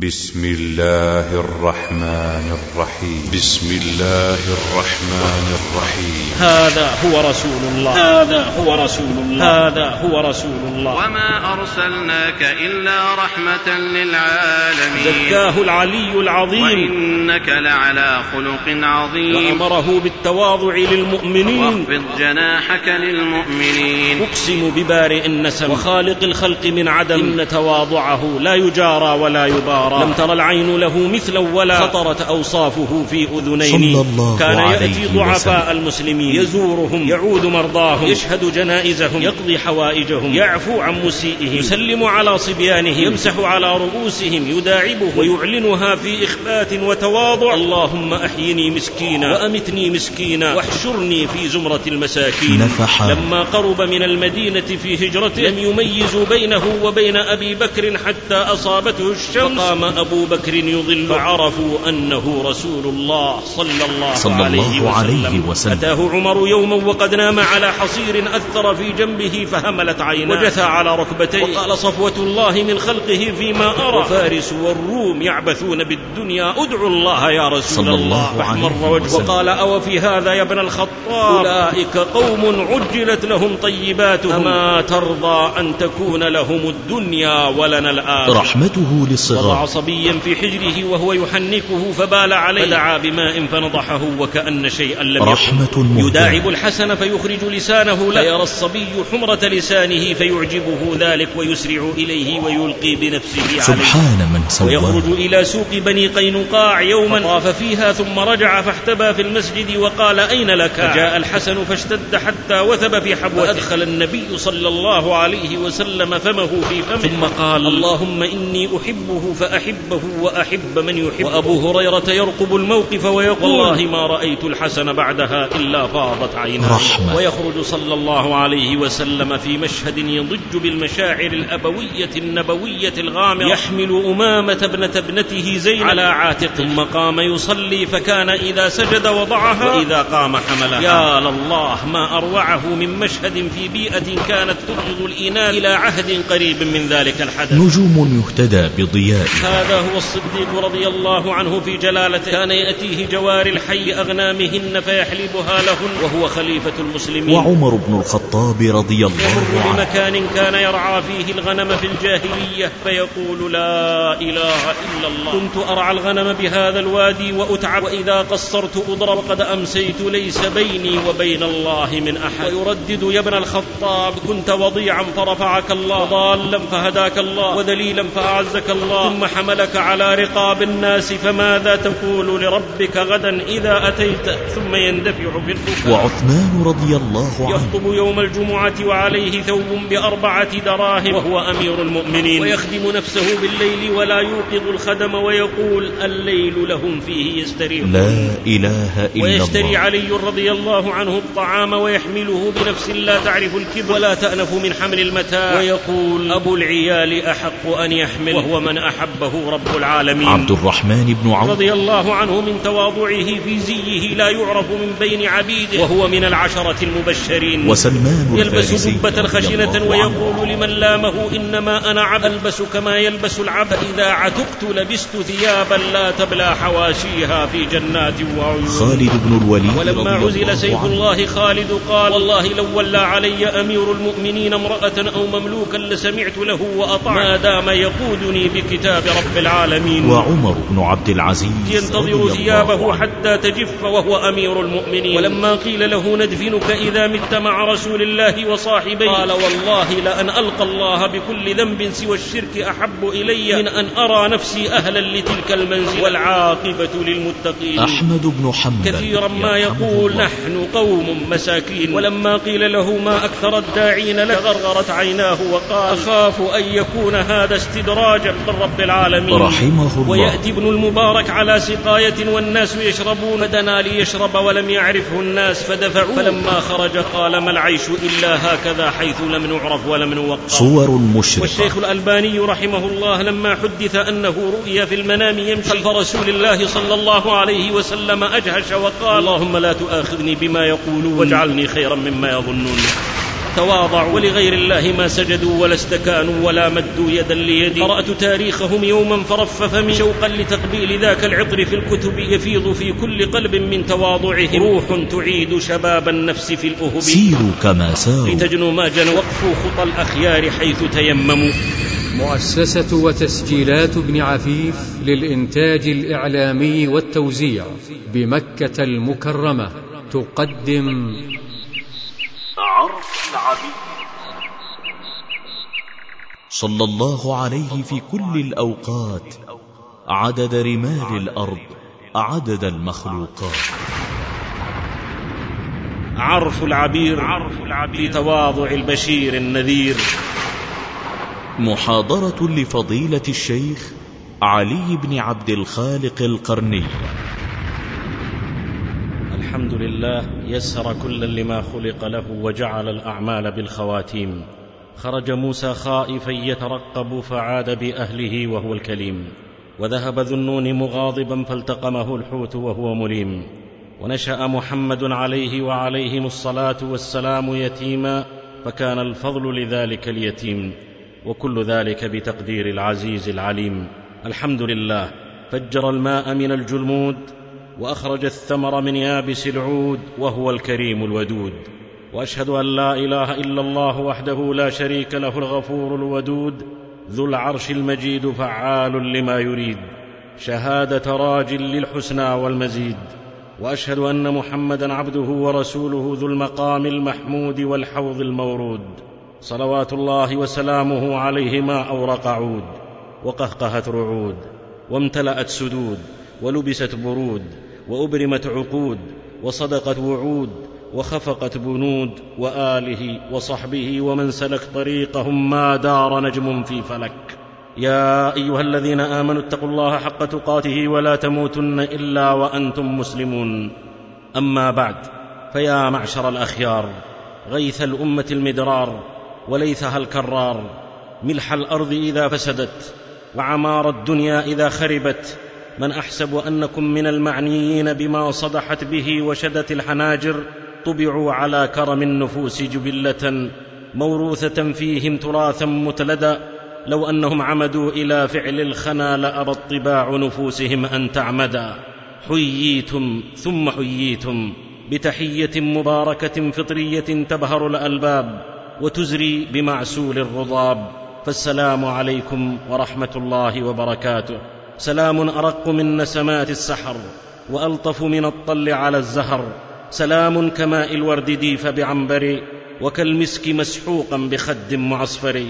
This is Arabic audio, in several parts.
بسم الله الرحمن الرحيم بسم الله الرحمن الرحيم هذا هو رسول الله هذا هو رسول الله هذا هو رسول الله وما أرسلناك إلا رحمة للعالمين زكاه العلي العظيم وإنك لعلى خلق عظيم وأمره بالتواضع للمؤمنين واخفض جناحك للمؤمنين أقسم ببارئ النسم وخالق الخلق من عدم إن تواضعه لا يجارى ولا يبارى لم تر العين له مثلا ولا خطرت أوصافه في أذنين. صلى الله كان عليه يأتي ضعفاء. المسلمين. يزورهم. يعود مرضاهم. يشهد جنائزهم. يقضي حوائجهم. يعفو عن مسيئهم. يسلم على صبيانهم. يمسح على رؤوسهم. يداعبهم. ويعلنها في إخبات وتواضع. اللهم أحيني مسكينا. وأمتني مسكينا. واحشرني في زمرة المساكين. نفح. لما قرب من المدينة في هجرته لم يميزوا بينه وبين أبي بكر حتى أصابته الشمس. فقام أبو بكر يظل فعرفوا أنه رسول الله صلى الله, صلى عليه, الله عليه وسلم. وسلم. أتاه عمر يوما وقد نام على حصير أثر في جنبه فهملت عيناه. وجثى على ركبتيه. وقال صفوة الله من خلقه فيما أرى. وفارس والروم يعبثون بالدنيا. ادعوا الله يا رسول صلى الله. فاحمر عليه وجهه. وسلم. وقال أو في هذا يا ابن الخطاب؟ أولئك قوم عجلت لهم طيباتهم. أما ترضى أن تكون لهم الدنيا ولنا الآخرة. رحمته وضع للصغار صبيا في حجره وهو يحنكه فبال عليه. فدعا بماء فنضحه وكأن شيئا لم يكن رحمة مهداة يداعب الحسن فيخرج لسانه. لا. يرى الصبي حمرة لسانه فيعجبه ذلك ويسرع إليه ويلقي بنفسه عليه. سبحان من سواه. ويخرج إلى سوق بني قينقاع يوما طاف فيها ثم رجع فاحتبى في المسجد وقال أين لك؟ فجاء الحسن فاشتد حتى وثب في حبوته. وأدخل النبي صلى الله عليه وسلم فمه في فمه. ثم قال اللهم إني أحبه فأحبه وأحب من يحب وأبو هريرة يرقب الموقف ويقول والله ما رأيت الحسن بعدها إلا فاضت عيناه. رحمة. ويخرج صلى الله عليه وسلم في مشهد يضج بالمشاعر الأبوية النبوية الغامرة. يحمل أمامة ابنة ابنته زينب. على عاتقه ثم قام يصلي فكان إذا سجد وضعها وإذا قام حملها. يا لله ما أروعه من مشهد في بيئة كانت تبغض الإناث إلى عهد قريب من ذلك الحدث. نجوم يهتدى بضيائها هذا هو الصديق رضي الله عنه في جلالته. كان يأتيه جوار الحي أغنامهن فيحلبها لهن. وهو خليفة المسلمين. وعمر بن الخطاب رضي الله عنه. بمكان كان يرعى فيه الغنم في الجاهلية. فيقول لا إله إلا الله. كنت أرعى الغنم بهذا الوادي وأتعب. وإذا قصرت أضرب وقد أمسيت ليس بيني وبين الله من أحد. ويردد يا ابن الخطاب كنت وضيعا فرفعك الله. وضالا فهداك الله. وذليلا فأعزك الله. ثم حملك على رقاب الناس فماذا تقول لربك غدا إذا أتيت؟ ثم يندفع في البكاء وعثمان رضي الله عنه يخطب يوم الجمعة وعليه ثوب بأربعة دراهم. وهو أمير المؤمنين. ويخدم نفسه بالليل ولا يوقظ الخدم ويقول الليل لهم فيه يستريحون لا إله إلا ويشتري الله علي رضي الله عنه الطعام ويحمله بنفس لا تعرف الكبر. ولا تأنف من حمل المتاع. ويقول أبو العيال أحق أن يحمل. وهو من أحبه رب العالمين. عبد الرحمن بن عوف. رضي الله عنه من تواضعه في زيه لا يعرف من بين عبيده وهو من العشرة المبشرين. وسلمان يلبس جبة خشنة. ويقول لمن لامه إنما أنا عبد ألبس كما يلبس العبد. إذا عتقت لبست ثيابا لا تبلى حواشيها في جنات وعيون. خالد بن الوليد ولما عزل سيف. الله خالد قال والله لو ولى علي أمير المؤمنين امرأة أو مملوكا لسمعت له وأطعت ما دام يقودني بكتاب رب العالمين. وعمر بن عبد العزيز ينتظر ثيابه. حتى تجف وهو أمير المؤمنين. ولما قيل له ندفنك إذا مت مع رسول الله وصاحبيه قال والله لأن ألقى الله بكل ذنب سوى الشرك أحب إلي من أن أرى نفسي أهلا لتلك المنزل والعاقبة للمتقين. أحمد بن حنبل كثيرا ما يقول الله. نحن قوم مساكين. ولما قيل له ما أكثر الداعين لك غرغرت عيناه وقال أخاف أن يكون هذا استدراجا من رب العالمين رحمه الله. ويأتي ابن المبارك على سقاية والناس يشربون فدنا ليشرب ولم يعرفه الناس فدفعوه. فلما خرج قال ما العيش إلا هكذا حيث لم نعرف ولم نوقر صور مشرقة. والشيخ الألباني رحمه الله لما حدث أنه رؤي في المنام يمشي خلف رسول الله صلى الله عليه وسلم أجهش وقال اللهم لا تؤاخذني بما يقولون. واجعلني خيرا مما يظنون. تواضعوا ولغير الله ما سجدوا ولا استكانوا ولا مدوا يدا ليدي. قرأت تاريخهم يوما فرف فمي شوقا لتقبيل ذاك العطر في الكتب يفيض في كل قلب من تواضعهم. روح تعيد شباب النفس في الأهب. سيروا كما ساروا. لتجنوا ما جنوا. وقفوا خطى الأخيار حيث تيمموا. مؤسسة وتسجيلات ابن عفيف للإنتاج الإعلامي والتوزيع بمكة المكرمة تقدم العبيد صلى الله عليه في كل الأوقات عدد رمال الأرض عدد المخلوقات. عرف العبير في تواضع البشير النذير. محاضرة لفضيلة الشيخ علي بن عبد الخالق القرني. الحمد لله يسر كلا لما خلق له وجعل الأعمال بالخواتيم. خرج موسى خائفا يترقب فعاد بأهله وهو الكليم. وذهب ذو النون مغاضبا فالتقمه الحوت وهو مليم. ونشأ محمد عليه وعليهم الصلاة والسلام يتيما فكان الفضل لذلك اليتيم. وكل ذلك بتقدير العزيز العليم. الحمد لله فجر الماء من الجلمود وأخرج الثمر من يابس العود وهو الكريم الودود. وأشهد أن لا إله إلا الله وحده لا شريك له الغفور الودود. ذو العرش المجيد فعال لما يريد. شهادة راج للحسنى والمزيد. وأشهد أن محمدا عبده ورسوله ذو المقام المحمود والحوض المورود. صلوات الله وسلامه عليه ما أورق عود. وقهقهت رعود. وامتلأت سدود. ولبست برود وأبرمت عقود وصدقت وعود وخفقت بنود وآله وصحبه ومن سلك طريقهم ما دار نجم في فلك. يا أيها الذين آمنوا اتقوا الله حق تقاته ولا تموتن إلا وأنتم مسلمون. أما بعد فيا معشر الأخيار غيث الأمة المدرار وليثها الكرار ملح الأرض إذا فسدت وعمار الدنيا إذا خربت من أحسب أنكم من المعنيين بما صدحت به وشدت الحناجر طبعوا على كرم النفوس جبلة موروثة فيهم تراثا متلدا لو أنهم عمدوا إلى فعل الخنا لأبى طباع نفوسهم أن تعمدا. حييتم ثم حييتم بتحية مباركة فطرية تبهر الألباب وتزري بمعسول الرضاب. فالسلام عليكم ورحمة الله وبركاته. سلام أرق من نسمات السحر وألطف من الطل على الزهر. سلام كماء الورد ديف بعنبر وكالمسك مسحوقا بخد معصفر.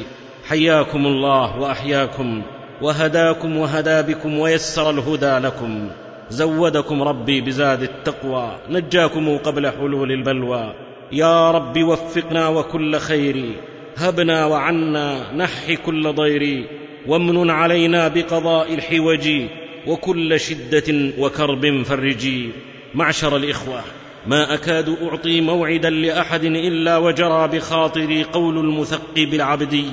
حياكم الله وأحياكم وهداكم وهدى بكم ويسر الهدى لكم. زودكم ربي بزاد التقوى نجاكم قبل حلول البلوى. يا رب وفقنا وكل خير هبنا وعنا نح كل ضير. وامن علينا بقضاء الحوج وكل شدة وكرب فرجي معشر الإخوة ما أكاد أعطي موعدا لأحد إلا وجرى بخاطري قول المثقب العبدي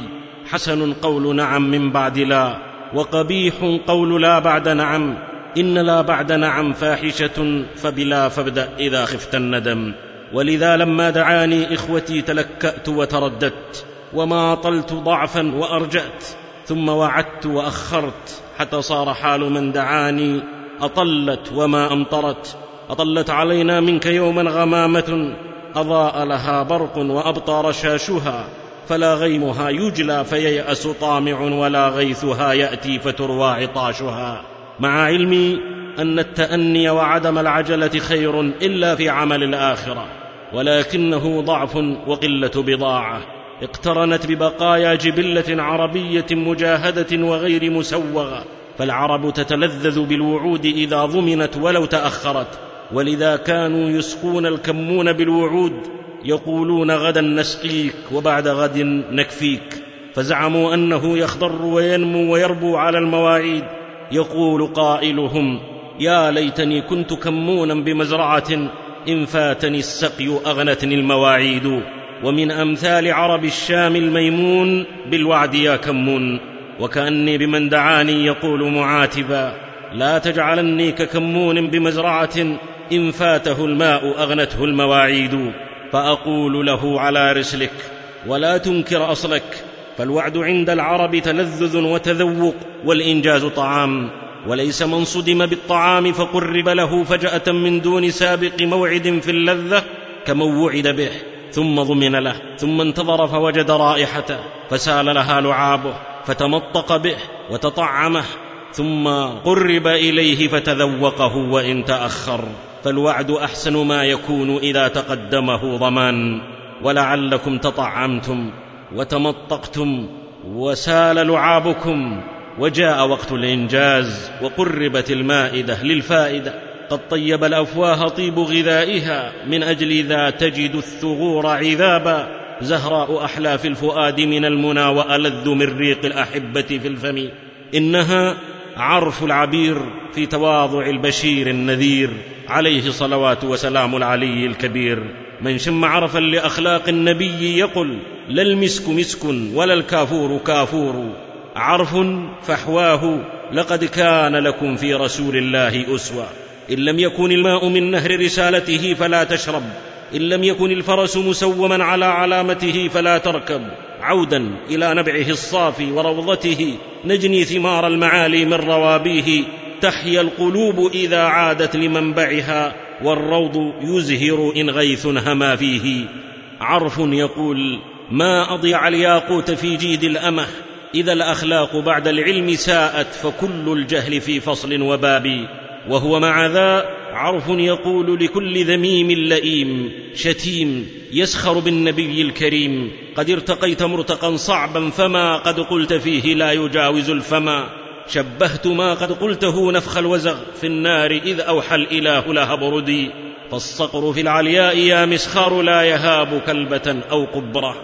حسن قول نعم من بعد لا وقبيح قول لا بعد نعم. إن لا بعد نعم فاحشة فبلا فابدا إذا خفت الندم. ولذا لما دعاني إخوتي تلكأت وترددت وما طلت ضعفا وأرجأت. ثم وعدت وأخرت حتى صار حال من دعاني أطلت وما أمطرت. أطلت علينا منك يوما غمامة أضاء لها برق وابطى رشاشها فلا غيمها يجلى فييأس طامع ولا غيثها يأتي فتروى عطاشها. مع علمي أن التأني وعدم العجلة خير إلا في عمل الآخرة ولكنه ضعف وقلة بضاعة. اقترنت ببقايا جبلة عربية مجاهدة وغير مسوغة فالعرب تتلذذ بالوعود إذا ضمنت ولو تأخرت. ولذا كانوا يسقون الكمون بالوعود يقولون غدا نسقيك وبعد غد نكفيك. فزعموا أنه يخضر وينمو ويربو على المواعيد. يقول قائلهم يا ليتني كنت كمونا بمزرعة إن فاتني السقي أغنتني المواعيد. ومن أمثال عرب الشام الميمون بالوعد يا كمون. وكأني بمن دعاني يقول معاتبا لا تجعلني ككمون بمزرعة إن فاته الماء أغنته المواعيد. فأقول له على رسلك ولا تنكر أصلك. فالوعد عند العرب تلذذ وتذوق والإنجاز طعام. وليس من صدم بالطعام فقرب له فجأة من دون سابق موعد في اللذة كمن وعد به. ثم ضمن له ثم انتظر فوجد رائحته فسال لها لعابه فتمطق به وتطعمه ثم قرب إليه فتذوقه وإن تأخر. فالوعد أحسن ما يكون إذا تقدمه ضمان. ولعلكم تطعمتم وتمطقتم وسال لعابكم وجاء وقت الإنجاز وقربت المائدة للفائدة. قد طيب الأفواه طيب غذائها من أجل ذا تجد الثغور عذابا. زهراء أحلاف الفؤاد من المنى وألذ من ريق الأحبة في الفم إنها عرف العبير في تواضع البشير النذير. عليه صلوات وسلام العلي الكبير. من شم عرفا لأخلاق النبي يقل لا المسك مسك ولا الكافور كافور. عرف فحواه لقد كان لكم في رسول الله أسوة. إن لم يكن الماء من نهر رسالته فلا تشرب. إن لم يكن الفرس مسوما على علامته فلا تركب. عودا إلى نبعه الصافي وروضته نجني ثمار المعالي من روابيه تحيا القلوب إذا عادت لمنبعها والروض يزهر إن غيث هما فيه. عرف يقول ما أضيع الياقوت في جيد الأمه. إذا الأخلاق بعد العلم ساءت فكل الجهل في فصل وباب. وهو مع ذا عرف يقول لكل ذميم لئيم شتيم يسخر بالنبي الكريم قد ارتقيت مرتقا صعبا فما قد قلت فيه لا يجاوز الفما. شبهت ما قد قلته نفخ الوزغ في النار إذ أوحى الإله لها بردي فالصقر في العلياء يا مسخار لا يهاب كلبة أو قبرة.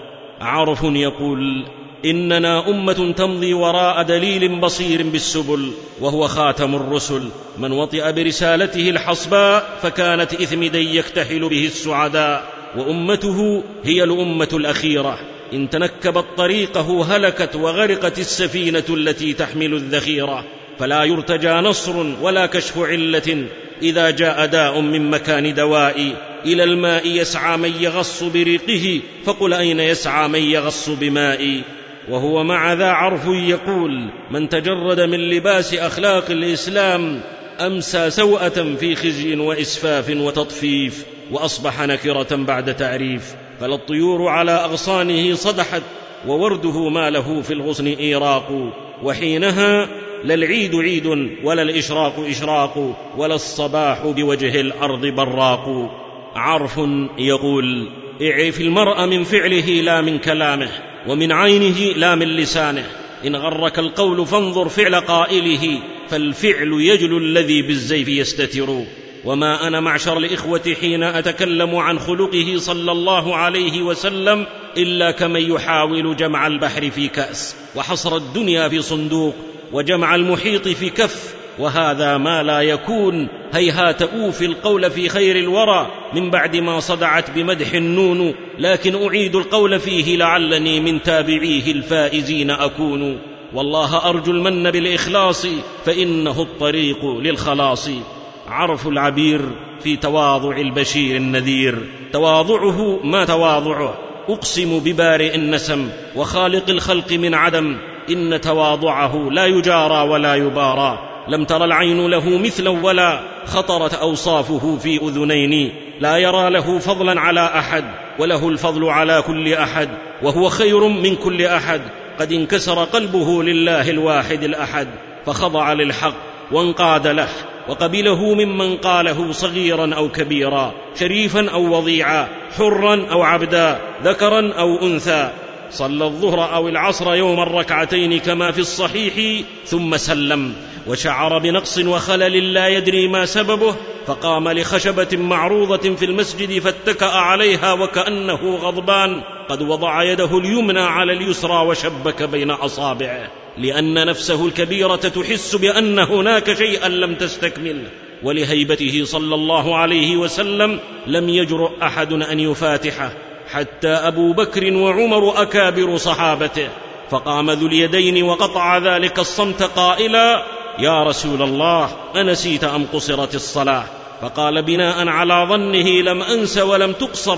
عرف يقول إننا أمة تمضي وراء دليل بصير بالسبل وهو خاتم الرسل. من وطئ برسالته الحصباء فكانت اثمدا يكتحل به السعداء. وأمته هي الأمة الأخيرة. إن تنكبت طريقه هلكت وغرقت السفينة التي تحمل الذخيرة. فلا يرتجى نصر ولا كشف علة. إذا جاء داء من مكان دوائي إلى الماء يسعى من يغص بريقه فقل أين يسعى من يغص بمائي؟ وهو مع ذا عرف يقول من تجرد من لباس أخلاق الإسلام أمسى سوءة في خزي وإسفاف وتطفيف وأصبح نكرة بعد تعريف فلا الطيور على أغصانه صدحت وورده ما له في الغصن إيراق وحينها لا العيد عيد ولا الإشراق إشراق ولا الصباح بوجه الأرض براق. عرف يقول اعرف المرء من فعله لا من كلامه ومن عينه لا من لسانه. إن غرك القول فانظر فعل قائله فالفعل يجلو الذي بالزيف يستتر. وما أنا معشر الإخوة حين أتكلم عن خلقه صلى الله عليه وسلم إلا كمن يحاول جمع البحر في كأس وحصر الدنيا في صندوق وجمع المحيط في كف وهذا ما لا يكون هيهات اوفي القول في خير الورى من بعد ما صدعت بمدح النون لكن أعيد القول فيه لعلني من تابعيه الفائزين أكون. والله أرجو المن بالإخلاص فإنه الطريق للخلاص. عرف العبير في تواضع البشير النذير. تواضعه ما تواضعه. أقسم ببارئ النسم وخالق الخلق من عدم. إن تواضعه لا يجارى ولا يبارى. لم تر العين له مثلا ولا خطرت أوصافه في أذنين لا يرى له فضلا على أحد وله الفضل على كل أحد وهو خير من كل أحد قد انكسر قلبه لله الواحد الأحد فخضع للحق وانقاد له وقبله ممن قاله صغيرا أو كبيرا شريفا أو وضيعا حرا أو عبدا ذكرا أو أنثى. صلى الظهر أو العصر يوما ركعتين كما في الصحيح ثم سلم. وشعر بنقص وخلل لا يدري ما سببه فقام لخشبة معروضة في المسجد فاتكأ عليها وكأنه غضبان. قد وضع يده اليمنى على اليسرى وشبك بين أصابعه لأن نفسه الكبيرة تحس بأن هناك شيئا لم تستكمل. ولهيبته صلى الله عليه وسلم لم يجرؤ أحد أن يفاتحه حتى أبو بكر وعمر أكابر صحابته. فقام ذو اليدين وقطع ذلك الصمت قائلا يا رسول الله أنسيت أم قصرت الصلاة؟ فقال بناء على ظنه لم أنس ولم تقصر.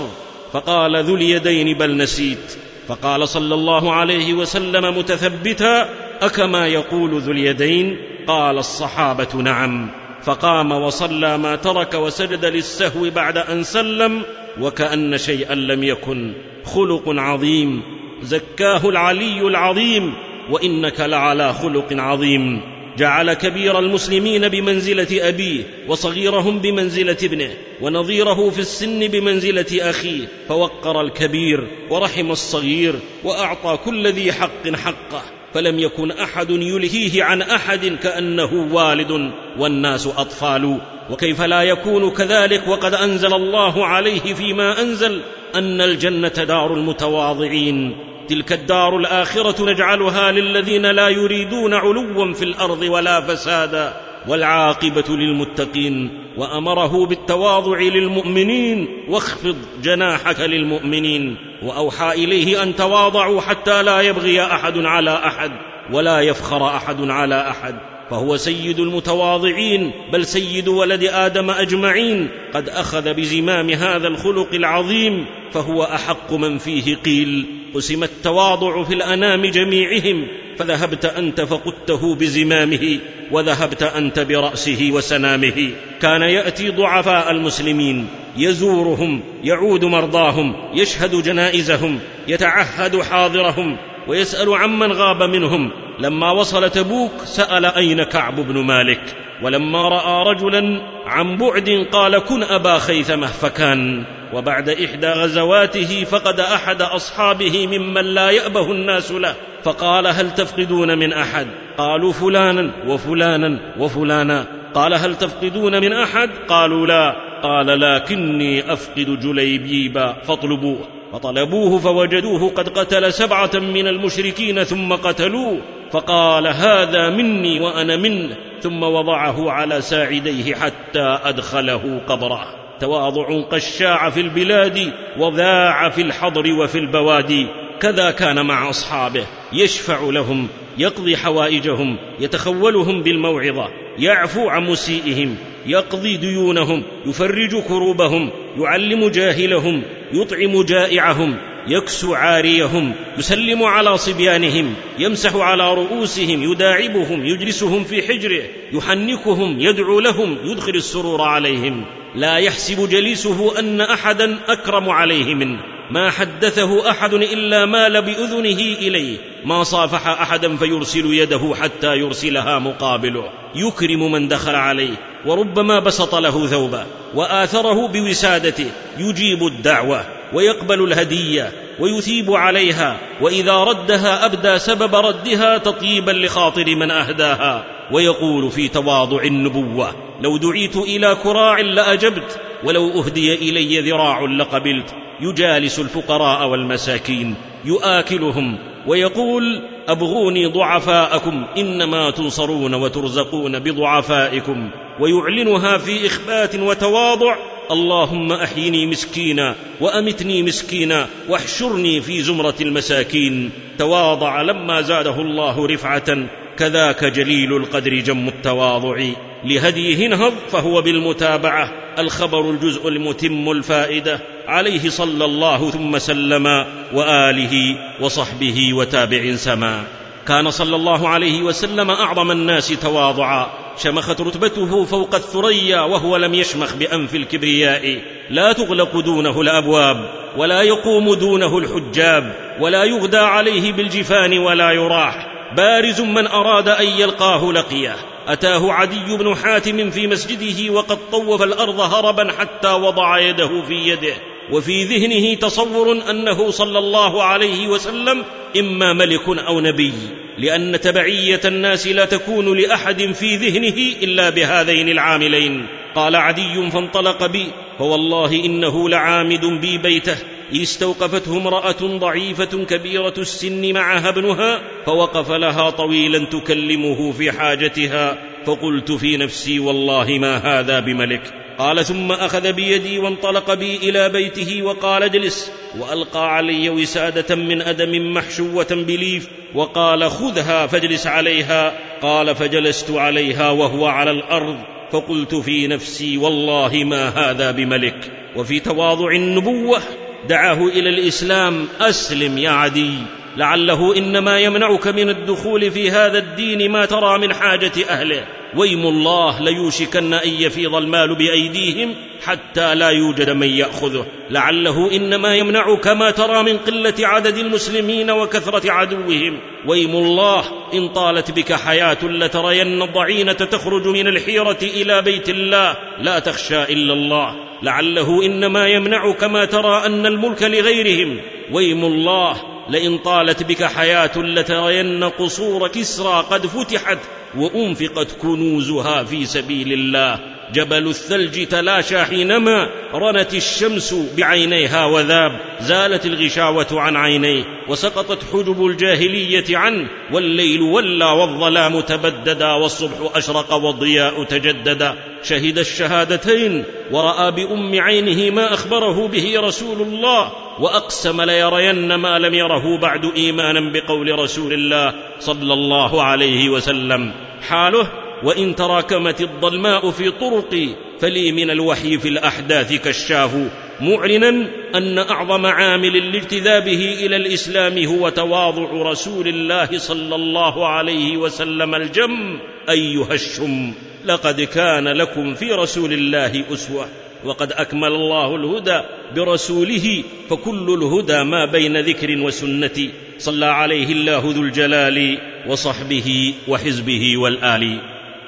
فقال ذو اليدين بل نسيت. فقال صلى الله عليه وسلم متثبتا أكما يقول ذو اليدين؟ قال الصحابة نعم. فقام وصلى ما ترك وسجد للسهو بعد أن سلم وكأن شيئا لم يكن. خلق عظيم. زكاه العلي العظيم. وإنك لعلى خلق عظيم. جعل كبير المسلمين بمنزلة أبيه وصغيرهم بمنزلة ابنه ونظيره في السن بمنزلة أخيه فوقر الكبير ورحم الصغير وأعطى كل ذي حق حقه فلم يكن أحد يلهيه عن أحد كأنه والد والناس أطفال وكيف لا يكون كذلك وقد أنزل الله عليه فيما أنزل أن الجنة دار المتواضعين تلك الدار الآخرة نجعلها للذين لا يريدون علوا في الأرض ولا فسادا والعاقبة للمتقين وأمره بالتواضع للمؤمنين واخفض جناحك للمؤمنين وأوحى إليه أن تواضعوا حتى لا يبغي أحد على أحد ولا يفخر أحد على أحد فهو سيد المتواضعين بل سيد ولد آدم أجمعين قد أخذ بزمام هذا الخلق العظيم فهو أحق من فيه قيل. قسم التواضع في الأنام جميعهم فذهبت أنت فقدته بزمامه وذهبت أنت برأسه وسنامه. كان يأتي ضعفاء المسلمين يزورهم يعود مرضاهم يشهد جنائزهم يتعهد حاضرهم ويسأل عمن غاب منهم. لما وصل تبوك سأل أين كعب بن مالك؟ ولما رأى رجلا عن بعد قال كن أبا خيثمة. فكان وبعد إحدى غزواته فقد أحد أصحابه ممن لا يأبه الناس له فقال هل تفقدون من أحد؟ قالوا فلانا وفلانا وفلانا. قال هل تفقدون من أحد؟ قالوا لا. قال لكني أفقد جليبيبا فاطلبوه. فطلبوه فوجدوه قد قتل سبعة من المشركين ثم قتلوه فقال هذا مني وأنا منه ثم وضعه على ساعديه حتى أدخله قبره. تواضع قشاع في البلاد وذاع في الحضر وفي البوادي كذا كان مع أصحابه يشفع لهم يقضي حوائجهم يتخولهم بالموعظة يعفو عن مسيئهم يقضي ديونهم يفرج كروبهم يعلم جاهلهم يطعم جائعهم يكسو عاريهم يسلم على صبيانهم يمسح على رؤوسهم يداعبهم يجلسهم في حجره يحنكهم يدعو لهم يدخل السرور عليهم. لا يحسب جليسه أن احدا أكرم عليه منه. ما حدثه أحد إلا مال بأذنه إليه. ما صافح احدا فيرسل يده حتى يرسلها مقابله. يكرم من دخل عليه. وربما بسط له ثوبا وآثره بوسادته يجيب الدعوة ويقبل الهدية ويثيب عليها وإذا ردها أبدى سبب ردها تطيبا لخاطر من أهداها ويقول في تواضع النبوة لو دعيت إلى كراع لأجبت ولو أهدي إلي ذراع لقبلت يجالس الفقراء والمساكين يؤكلهم ويقول أبغوني ضعفاءكم إنما تنصرون وترزقون بضعفائكم ويعلنها في إخبات وتواضع اللهم أحيني مسكينا وأمتني مسكينا واحشرني في زمرة المساكين تواضع لما زاده الله رفعة كذاك جليل القدر جم التواضع لهديه انهض فهو بالمتابعة. الخبر الجزء المتم الفائدة. عليه صلى الله ثم سلم وآله وصحبه وتابع سما. كان صلى الله عليه وسلم أعظم الناس تواضعا. شمخت رتبته فوق الثريا وهو لم يشمخ بأنف الكبرياء. لا تغلق دونه الأبواب ولا يقوم دونه الحجاب ولا يغدى عليه بالجفان ولا يراح. بارز من أراد أن يلقاه لقيه أتاه عدي بن حاتم في مسجده وقد طوف الأرض هربا حتى وضع يده في يده. وفي ذهنه تصور أنه صلى الله عليه وسلم إما ملك أو نبي لأن تبعية الناس لا تكون لأحد في ذهنه إلا بهذين العاملين. قال عدي فانطلق بي فوالله إنه لعامد بي بيته. استوقفته امرأة ضعيفة كبيرة السن معها ابنها فوقف لها طويلا تكلمه في حاجتها فقلت في نفسي والله ما هذا بملك. قال ثم أخذ بيدي وانطلق بي إلى بيته وقال اجلس. وألقى علي وسادة من أدم محشوة بليف وقال خذها فاجلس عليها. قال فجلست عليها وهو على الأرض فقلت في نفسي والله ما هذا بملك. وفي تواضع النبوة دعاه إلى الإسلام أسلم يا عدي. لعله إنما يمنعك من الدخول في هذا الدين ما ترى من حاجة أهله. ويم الله ليوشكن أن يفيض المال بأيديهم حتى لا يوجد من يأخذه. لعله إنما يمنعك ما ترى من قلة عدد المسلمين وكثرة عدوهم. ويم الله إن طالت بك حياة لترين الضعينة تخرج من الحيرة إلى بيت الله. لا تخشى إلا الله. لعله إنما يمنعك ما ترى أن الملك لغيرهم. ويم الله لئن طالت بك حياة لترين قصور كسرى قد فتحت وأنفقت كنوزها في سبيل الله. جبل الثلج تلاشى حينما رنت الشمس بعينيها وذاب. زالت الغشاوة عن عينيه وسقطت حجب الجاهلية عنه. والليل ولى والظلام تبددا والصبح أشرق والضياء تجددا. شهد الشهادتين ورأى بأم عينه ما أخبره به رسول الله وأقسم ليرين ما لم يره بعد إيمانا بقول رسول الله صلى الله عليه وسلم. حاله وإن تراكمت الظلماء في طرقي فلي من الوحي في الأحداث كشاف معلنا أن أعظم عامل لاجتذابه إلى الإسلام هو تواضع رسول الله صلى الله عليه وسلم الجم أيها الشم. لقد كان لكم في رسول الله أسوة وقد أكمل الله الهدى برسوله فكل الهدى ما بين ذكر وسنة. صلى عليه الله ذو الجلال وصحبه وحزبه والآل.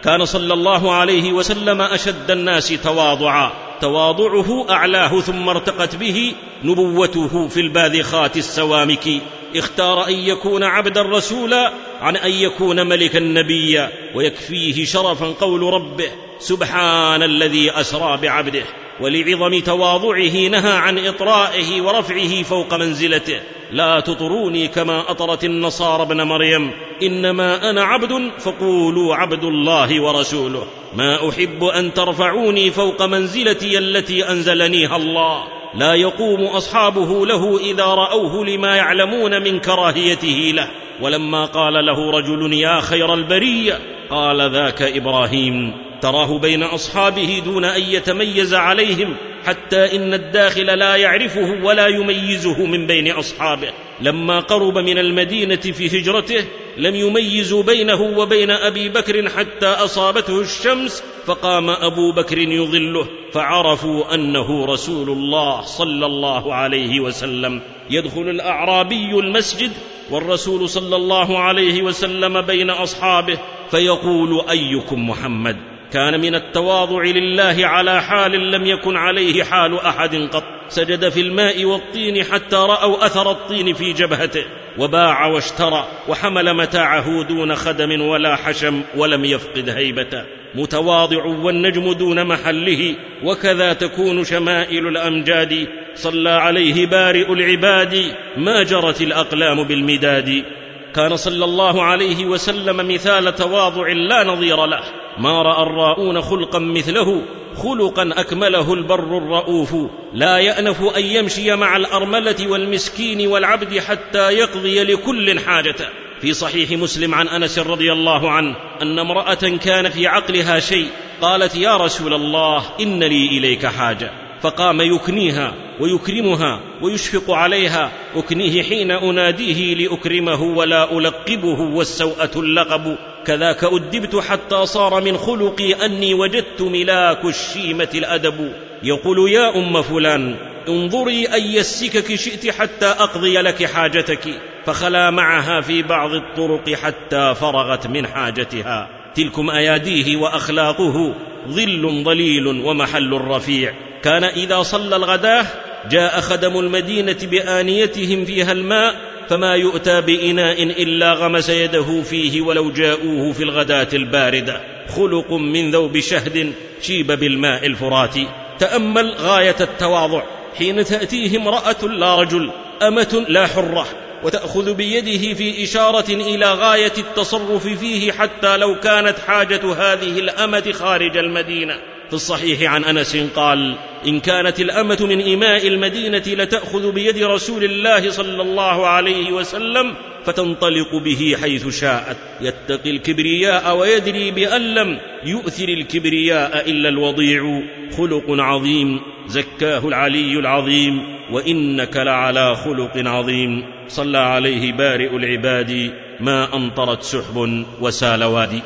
كان صلى الله عليه وسلم أشد الناس تواضعا. تواضعه أعلاه ثم ارتقت به نبوته في الباذخات السوامك. اختار أن يكون عبدا رسولا عن أن يكون ملكا نبيا ويكفيه شرفا قول ربه سبحان الذي أسرى بعبده ولعظم تواضعه نهى عن إطرائه ورفعه فوق منزلته. لا تطروني كما أطرت النصارى ابن مريم إنما أنا عبد فقولوا عبد الله ورسوله. ما أحب أن ترفعوني فوق منزلتي التي أنزلنيها الله. لا يقوم أصحابه له إذا رأوه لما يعلمون من كراهيته له. ولما قال له رجل يا خير البرية قال ذاك إبراهيم تراه بين أصحابه دون أن يتميز عليهم حتى إن الداخل لا يعرفه ولا يميزه من بين أصحابه. لما قرب من المدينة في هجرته لم يميزوا بينه وبين أبي بكر حتى أصابته الشمس فقام أبو بكر يظله فعرفوا أنه رسول الله صلى الله عليه وسلم. يدخل الأعرابي المسجد والرسول صلى الله عليه وسلم بين أصحابه فيقول أيكم محمد؟ كان من التواضع لله على حال لم يكن عليه حال أحد قط. سجد في الماء والطين حتى رأوا أثر الطين في جبهته وباع واشترى وحمل متاعه دون خدم ولا حشم ولم يفقد هيبته. متواضع والنجم دون محله وكذا تكون شمائل الأمجاد. صلى عليه بارئ العباد ما جرت الأقلام بالمداد. كان صلى الله عليه وسلم مثال تواضع لا نظير له. ما رأى الراؤون خلقا مثله خلقا أكمله البر الرؤوف. لا يأنف أن يمشي مع الأرملة والمسكين والعبد حتى يقضي لكل حاجته. في صحيح مسلم عن أنس رضي الله عنه أن امرأة كان في عقلها شيء قالت يا رسول الله ان لي إليك حاجة. فقام يكنيها ويكرمها ويشفق عليها أكنيه حين أناديه لأكرمه ولا ألقبه والسوءة اللقب. كذاك أدبت حتى صار من خلقي أني وجدت ملاك الشيمة الأدب. يقول يا أم فلان انظري اي السكك شئت حتى أقضي لك حاجتك. فخلا معها في بعض الطرق حتى فرغت من حاجتها. تلكم أياديه وأخلاقه ظل ظليل ومحل رفيع. كان إذا صلى الغداه جاء خدم المدينة بآنيتهم فيها الماء فما يؤتى بإناء إلا غمس يده فيه ولو جاءوه في الغداة الباردة. خلق من ذوب شهد شيب بالماء الفرات. تأمل غاية التواضع. حين تأتيه امرأة لا رجل أمة لا حرة وتأخذ بيده في إشارة إلى غاية التصرف فيه حتى لو كانت حاجة هذه الأمة خارج المدينة. في الصحيح عن أنس قال إن كانت الأمة من إماء المدينة لتأخذ بيد رسول الله صلى الله عليه وسلم فتنطلق به حيث شاءت. يتقي الكبرياء ويدري بأن لم يؤثر الكبرياء إلا الوضيع. خلق عظيم. زكاه العلي العظيم. وإنك لعلى خلق عظيم. صلى عليه بارئ العباد. ما أمطرت سحب وسال وادي.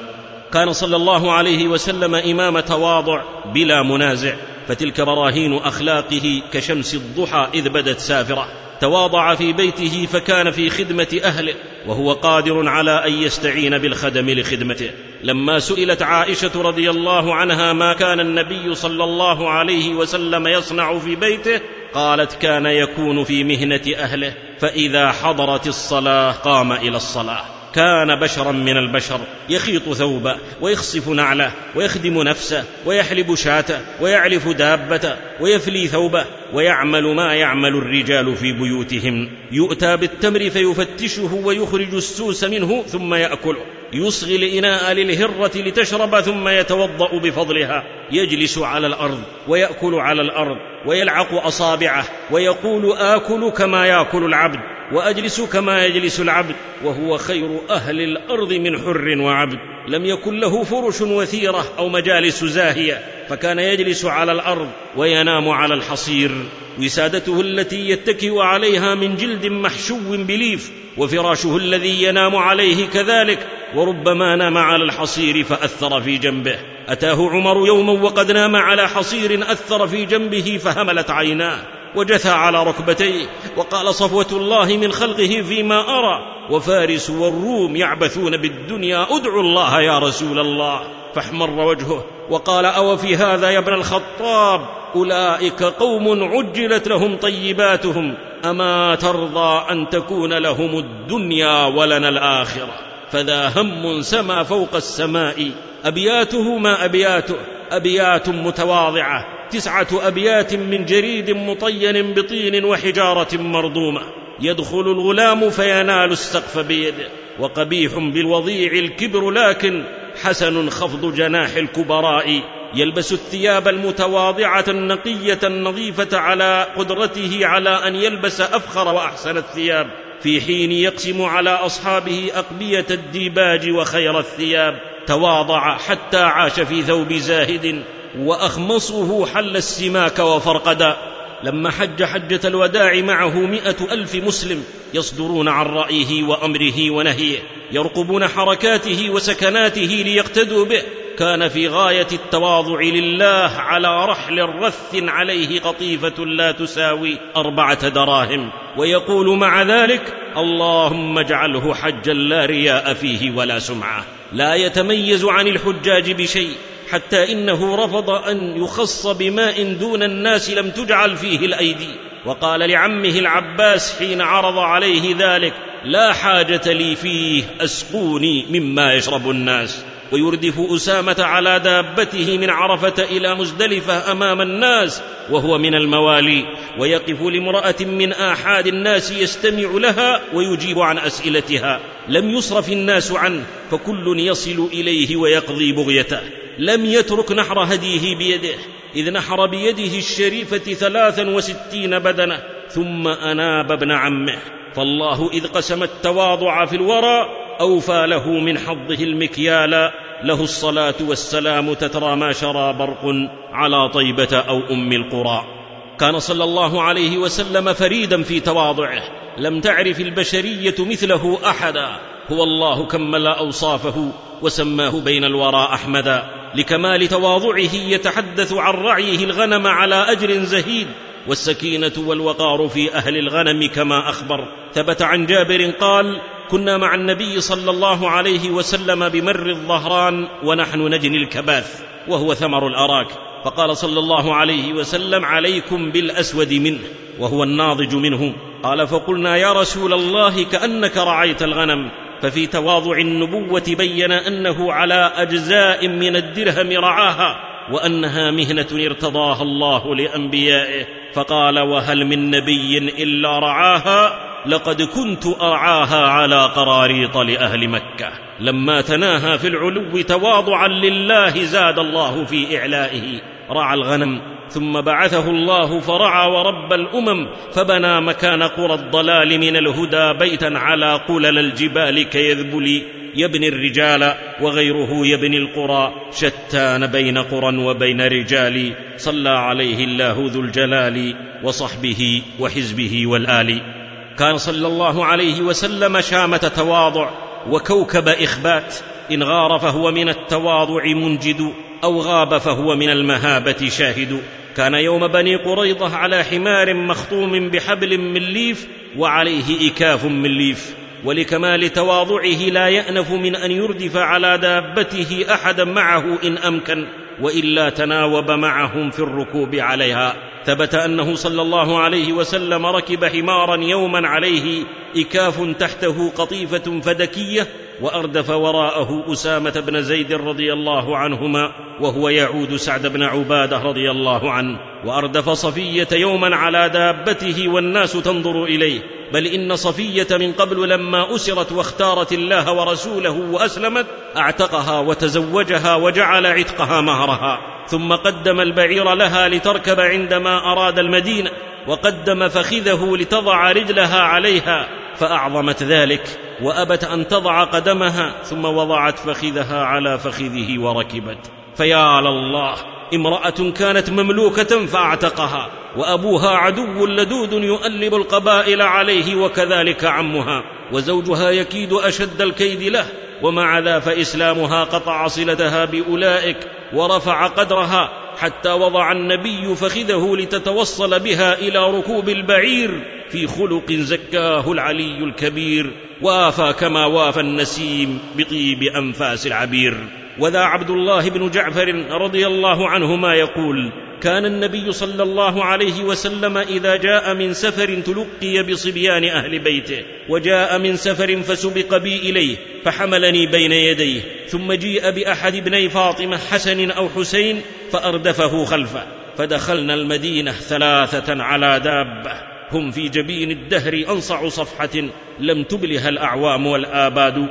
كان صلى الله عليه وسلم إمام تواضع بلا منازع. فتلك براهين أخلاقه كشمس الضحى إذ بدت سافرة. تواضع في بيته فكان في خدمة أهله وهو قادر على أن يستعين بالخدم لخدمته. لما سئلت عائشة رضي الله عنها ما كان النبي صلى الله عليه وسلم يصنع في بيته قالت كان يكون في مهنة أهله فإذا حضرت الصلاة قام إلى الصلاة. كان بشرا من البشر يخيط ثوبه ويخصف نعله ويخدم نفسه ويحلب شاته ويعلف دابته ويفلي ثوبه ويعمل ما يعمل الرجال في بيوتهم. يؤتى بالتمر فيفتشه ويخرج السوس منه ثم يأكله. يصغي الإناء للهرة لتشرب ثم يتوضأ بفضلها. يجلس على الأرض ويأكل على الأرض ويلعق أصابعه ويقول آكل كما يأكل العبد. وأجلس كما يجلس العبد وهو خير أهل الأرض من حر وعبد. لم يكن له فرش وثيرة أو مجالس زاهية فكان يجلس على الأرض وينام على الحصير. وسادته التي يتكئ عليها من جلد محشو بليف وفراشه الذي ينام عليه كذلك. وربما نام على الحصير فأثر في جنبه. أتاه عمر يوما وقد نام على حصير أثر في جنبه فهملت عيناه. وجثى على ركبتيه وقال صفوة الله من خلقه فيما أرى وفارس والروم يعبثون بالدنيا ادعوا الله يا رسول الله فاحمر وجهه وقال أو في هذا يا ابن الخطاب أولئك قوم عجلت لهم طيباتهم أما ترضى أن تكون لهم الدنيا ولنا الآخرة فذا هم سما فوق السماء أبياته ما أبياته أبيات متواضعة تسعة أبيات من جريد مطين بطين وحجارة مرضومه يدخل الغلام فينال السقف بيده وقبيح بالوضيع الكبر لكن حسن خفض جناح الكبراء. يلبس الثياب المتواضعة النقية النظيفة على قدرته على أن يلبس أفخر وأحسن الثياب. في حين يقسم على أصحابه أقبية الديباج وخير الثياب. تواضع حتى عاش في ثوب زاهد وأخمصه حل السماك وفرقدا لما حج حجة الوداع معه مئة ألف مسلم يصدرون عن رأيه وأمره ونهيه يرقبون حركاته وسكناته ليقتدوا به. كان في غاية التواضع لله على رحل رث عليه قطيفة لا تساوي أربعة دراهم. ويقول مع ذلك اللهم اجعله حجا لا رياء فيه ولا سمعة. لا يتميز عن الحجاج بشيء حتى إنه رفض أن يخص بماء دون الناس لم تجعل فيه الأيدي. وقال لعمه العباس حين عرض عليه ذلك لا حاجة لي فيه أسقوني مما يشرب الناس. ويردف أسامة على دابته من عرفة إلى مزدلفة أمام الناس وهو من الموالي ويقف لامراه من آحاد الناس يستمع لها ويجيب عن أسئلتها. لم يصرف الناس عنه فكل يصل إليه ويقضي بغيته. لم يترك نحر هديه بيده إذ نحر بيده الشريفة ثلاثا وستين بدنة ثم أناب ابن عمه. فالله إذ قسم التواضع في الورى أوفى له من حظه المكيال. له الصلاة والسلام تترى ما شرى برق على طيبة أو أم القرى. كان صلى الله عليه وسلم فريدا في تواضعه. لم تعرف البشرية مثله أحدا. هو الله كمل أوصافه وسماه بين الورى أحمدا لكمال تواضعه يتحدث عن رعيه الغنم على أجر زهيد. والسكينة والوقار في أهل الغنم كما أخبر. ثبت عن جابر قال كنا مع النبي صلى الله عليه وسلم بمر الظهران ونحن نجني الكباث وهو ثمر الأراك. فقال صلى الله عليه وسلم عليكم بالأسود منه وهو الناضج منه. قال فقلنا يا رسول الله كأنك رعيت الغنم. ففي تواضع النبوة بين أنه على أجزاء من الدرهم رعاها وأنها مهنة ارتضاها الله لأنبيائه. فقال وهل من نبي إلا رعاها؟ لقد كنت ارعاها على قراريط لأهل مكة. لما تناهى في العلو تواضعا لله زاد الله في إعلائه. رعى الغنم ثم بعثه الله فرعى ورب الأمم فبنى مكان قرى الضلال من الهدى بيتا على قلل الجبال كيذبل يبني الرجال وغيره يبني القرى. شتان بين قرى وبين رجال صلى عليه الله ذو الجلال وصحبه وحزبه والآل. كان صلى الله عليه وسلم شامة تواضع وكوكب إخبات. إن غار فهو من التواضع منجد أو غاب فهو من المهابة شاهد. كان يوم بني قريضة على حمار مخطوم بحبل من ليف وعليه إكاف من ليف. ولكمال تواضعه لا يأنف من أن يردف على دابته احدا معه إن أمكن. وإلا تناوب معهم في الركوب عليها. ثبت أنه صلى الله عليه وسلم ركب حمارا يوما عليه إكاف تحته قطيفة فدكية وأردف وراءه أسامة بن زيد رضي الله عنهما وهو يعود سعد بن عبادة رضي الله عنه وأردف صفية يوما على دابته والناس تنظر إليه بل إن صفية من قبل لما أسرت واختارت الله ورسوله وأسلمت أعتقها وتزوجها وجعل عتقها مهرها ثم قدم البعير لها لتركب عندما أراد المدينة وقدم فخذه لتضع رجلها عليها فأعظمت ذلك وأبت أن تضع قدمها ثم وضعت فخذها على فخذه وركبت. فيا لله امرأة كانت مملوكة فاعتقها وأبوها عدو لدود يؤلب القبائل عليه وكذلك عمها وزوجها يكيد أشد الكيد له ومع ذا فإسلامها قطع صلتها بأولئك ورفع قدرها حتى وضع النبي فخذه لتتوصل بها إلى ركوب البعير في خلق زكاه العلي الكبير وافى كما وافى النسيم بطيب أنفاس العبير. وذا عبد الله بن جعفر رضي الله عنهما يقول كان النبي صلى الله عليه وسلم إذا جاء من سفر تلقي بصبيان أهل بيته وجاء من سفر فسبق بي إليه فحملني بين يديه ثم جيء بأحد ابني فاطمة حسن أو حسين فأردفه خلفه فدخلنا المدينة ثلاثة على دابة هم في جبين الدهر أنصع صفحة لم تبلها الأعوام والآباد.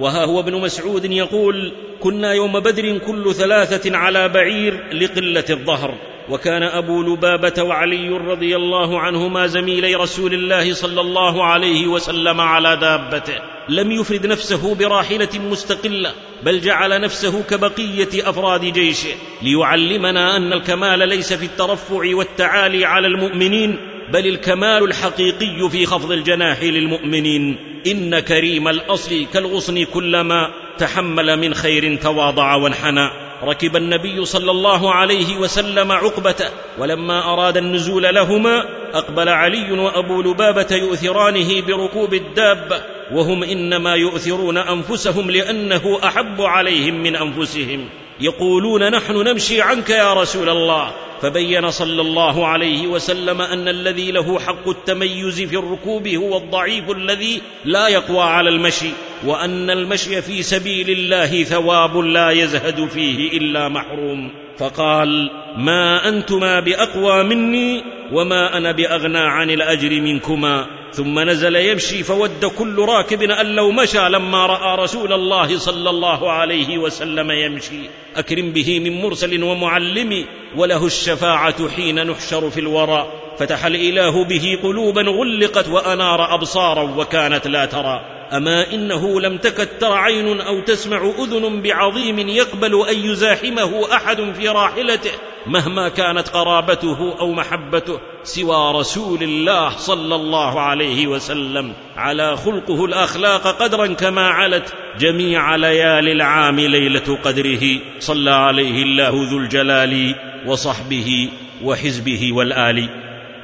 وها هو ابن مسعود يقول كنا يوم بدر كل ثلاثة على بعير لقلة الظهر. وكان أبو لبابة وعلي رضي الله عنهما زميلي رسول الله صلى الله عليه وسلم على دابته. لم يفرد نفسه براحلة مستقلة بل جعل نفسه كبقية أفراد جيشه. ليعلمنا أن الكمال ليس في الترفع والتعالي على المؤمنين بل الكمال الحقيقي في خفض الجناح للمؤمنين. إن كريم الأصل كالغصن كلما تحمل من خير تواضع وانحنى. ركب النبي صلى الله عليه وسلم عقبته ولما أراد النزول لهما أقبل علي وأبو لبابة يؤثرانه بركوب الدابه وهم إنما يؤثرون أنفسهم لأنه أحب عليهم من أنفسهم. يقولون نحن نمشي عنك يا رسول الله. فبين صلى الله عليه وسلم أن الذي له حق التميز في الركوب هو الضعيف الذي لا يقوى على المشي وأن المشي في سبيل الله ثواب لا يزهد فيه إلا محروم. فقال ما أنتما بأقوى مني وما أنا بأغنى عن الأجر منكما. ثم نزل يمشي فود كل راكب أن لو مشى لما رأى رسول الله صلى الله عليه وسلم يمشي. أكرم به من مرسل ومعلم وله الشفاعة حين نحشر في الورى. فتح الإله به قلوبا غلقت وأنار أبصارا وكانت لا ترى. أما إنه لم تكد تر عين أو تسمع أذن بعظيم يقبل أن يزاحمه أحد في راحلته. مهما كانت قرابته أو محبته سوى رسول الله صلى الله عليه وسلم. على خلقه الأخلاق قدرا كما علت جميع ليالي العام ليلة قدره. صلى عليه الله ذو الجلال وصحبه وحزبه والآل.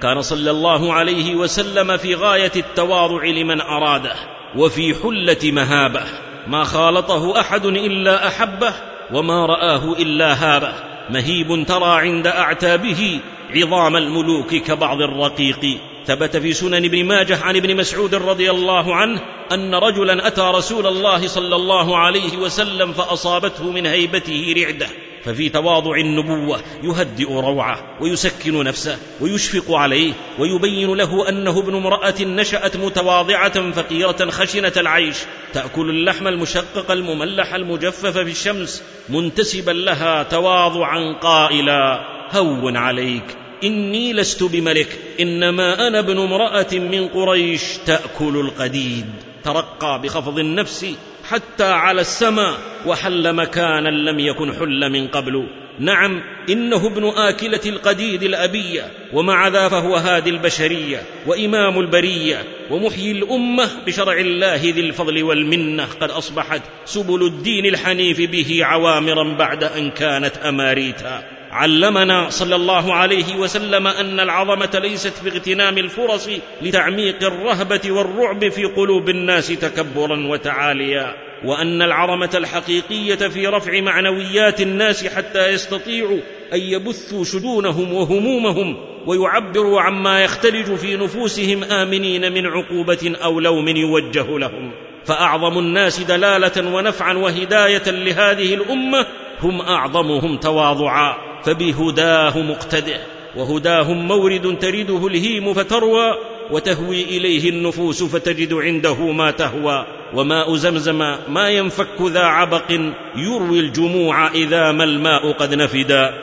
كان صلى الله عليه وسلم في غاية التواضع لمن أراده وفي حلة مهابه. ما خالطه أحد إلا أحبه وما رآه إلا هابه. مهيب ترى عند أعتابه عظام الملوك كبعض الرقيق. ثبت في سنن ابن ماجه عن ابن مسعود رضي الله عنه أن رجلا أتى رسول الله صلى الله عليه وسلم فأصابته من هيبته رعدة. ففي تواضع النبوة يهدئ روعه ويسكن نفسه ويشفق عليه ويبين له أنه ابن امرأة نشأت متواضعة فقيرة خشنة العيش تأكل اللحم المشقق المملح المجفف في الشمس منتسبا لها تواضعا قائلا هون عليك إني لست بملك إنما أنا ابن امرأة من قريش تأكل القديد ترقى بخفض النفس حتى على السماء وحل مكانا لم يكن حل من قبل. نعم إنه ابن آكلة القديد الأبية ومع ذا فهو هادي البشرية وإمام البرية ومحيي الأمة بشرع الله ذي الفضل والمنة. قد أصبحت سبل الدين الحنيف به عوامرا بعد أن كانت أماريتا. علمنا صلى الله عليه وسلم أن العظمة ليست في اغتنام الفرص لتعميق الرهبة والرعب في قلوب الناس تكبرا وتعاليا وأن العظمة الحقيقية في رفع معنويات الناس حتى يستطيعوا أن يبثوا شجونهم وهمومهم ويعبروا عما يختلج في نفوسهم آمنين من عقوبة أو لوم يوجه لهم. فأعظم الناس دلالة ونفعا وهداية لهذه الأمة هم أعظمهم تواضعا. فبهداه مقتده وهداهم مورد ترده الهيم فتروى وتهوي إليه النفوس فتجد عنده ما تهوى وماء زمزم ما ينفك ذا عبق يروي الجموع إذا ما الماء قد نفدا.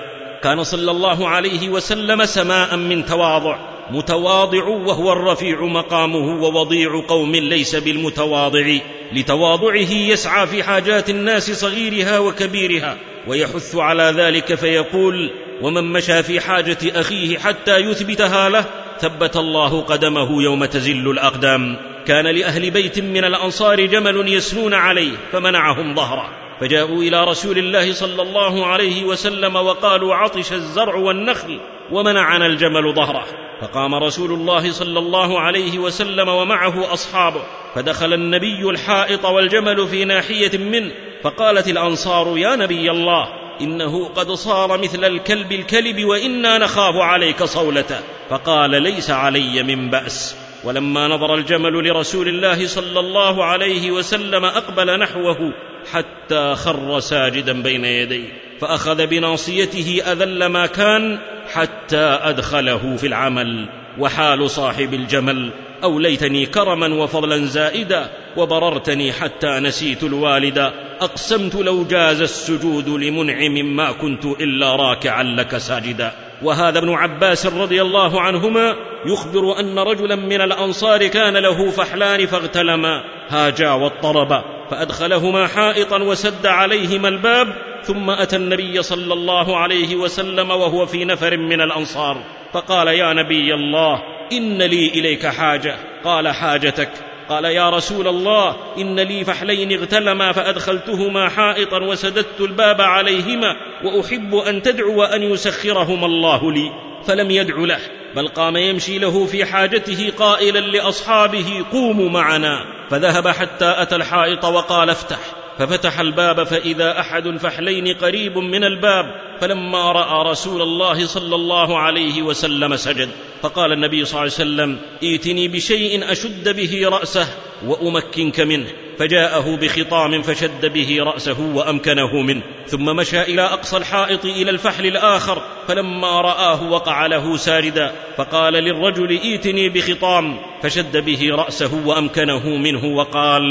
كان صلى الله عليه وسلم سماء من تواضع متواضع وهو الرفيع مقامه ووضيع قوم ليس بالمتواضع لتواضعه يسعى في حاجات الناس صغيرها وكبيرها ويحث على ذلك فيقول ومن مشى في حاجة أخيه حتى يثبتها له ثبت الله قدمه يوم تزل الأقدام. كان لأهل بيت من الأنصار جمل يسنون عليه فمنعهم ظهره. فجاءوا إلى رسول الله صلى الله عليه وسلم وقالوا عطش الزرع والنخل ومنعنا الجمل ظهره. فقام رسول الله صلى الله عليه وسلم ومعه أصحابه فدخل النبي الحائط والجمل في ناحية منه فقالت الأنصار يا نبي الله إنه قد صار مثل الكلب الكلب وإنا نخاف عليك صولته. فقال ليس علي من بأس. ولما نظر الجمل لرسول الله صلى الله عليه وسلم أقبل نحوه حتى خر ساجدا بين يديه فأخذ بناصيته أذل ما كان حتى أدخله في العمل وحال صاحب الجمل اوليتني كرما وفضلا زائدا وبررتني حتى نسيت الوالد أقسمت لو جاز السجود لمنعم ما كنت إلا راكعا لك ساجدا. وهذا ابن عباس رضي الله عنهما يخبر أن رجلا من الأنصار كان له فحلان فاغتلما هاجا واضطربا. فأدخلهما حائطا وسد عليهما الباب ثم أتى النبي صلى الله عليه وسلم وهو في نفر من الأنصار فقال يا نبي الله إن لي إليك حاجة. قال حاجتك. قال يا رسول الله إن لي فحلين اغتلما فأدخلتهما حائطا وسددت الباب عليهما وأحب أن تدعو ان يسخرهما الله لي. فلم يدع له بل قام يمشي له في حاجته قائلا لأصحابه قوموا معنا. فذهب حتى أتى الحائط وقال افتح. ففتح الباب فإذا أحد الفحلين قريب من الباب فلما رأى رسول الله صلى الله عليه وسلم سجد. فقال النبي صلى الله عليه وسلم ائتني بشيء أشد به رأسه وأمكنك منه. فجاءه بخطام فشد به رأسه وأمكنه منه ثم مشى إلى أقصى الحائط إلى الفحل الآخر فلما رآه وقع له ساردا فقال للرجل ائتني بخطام. فشد به رأسه وأمكنه منه وقال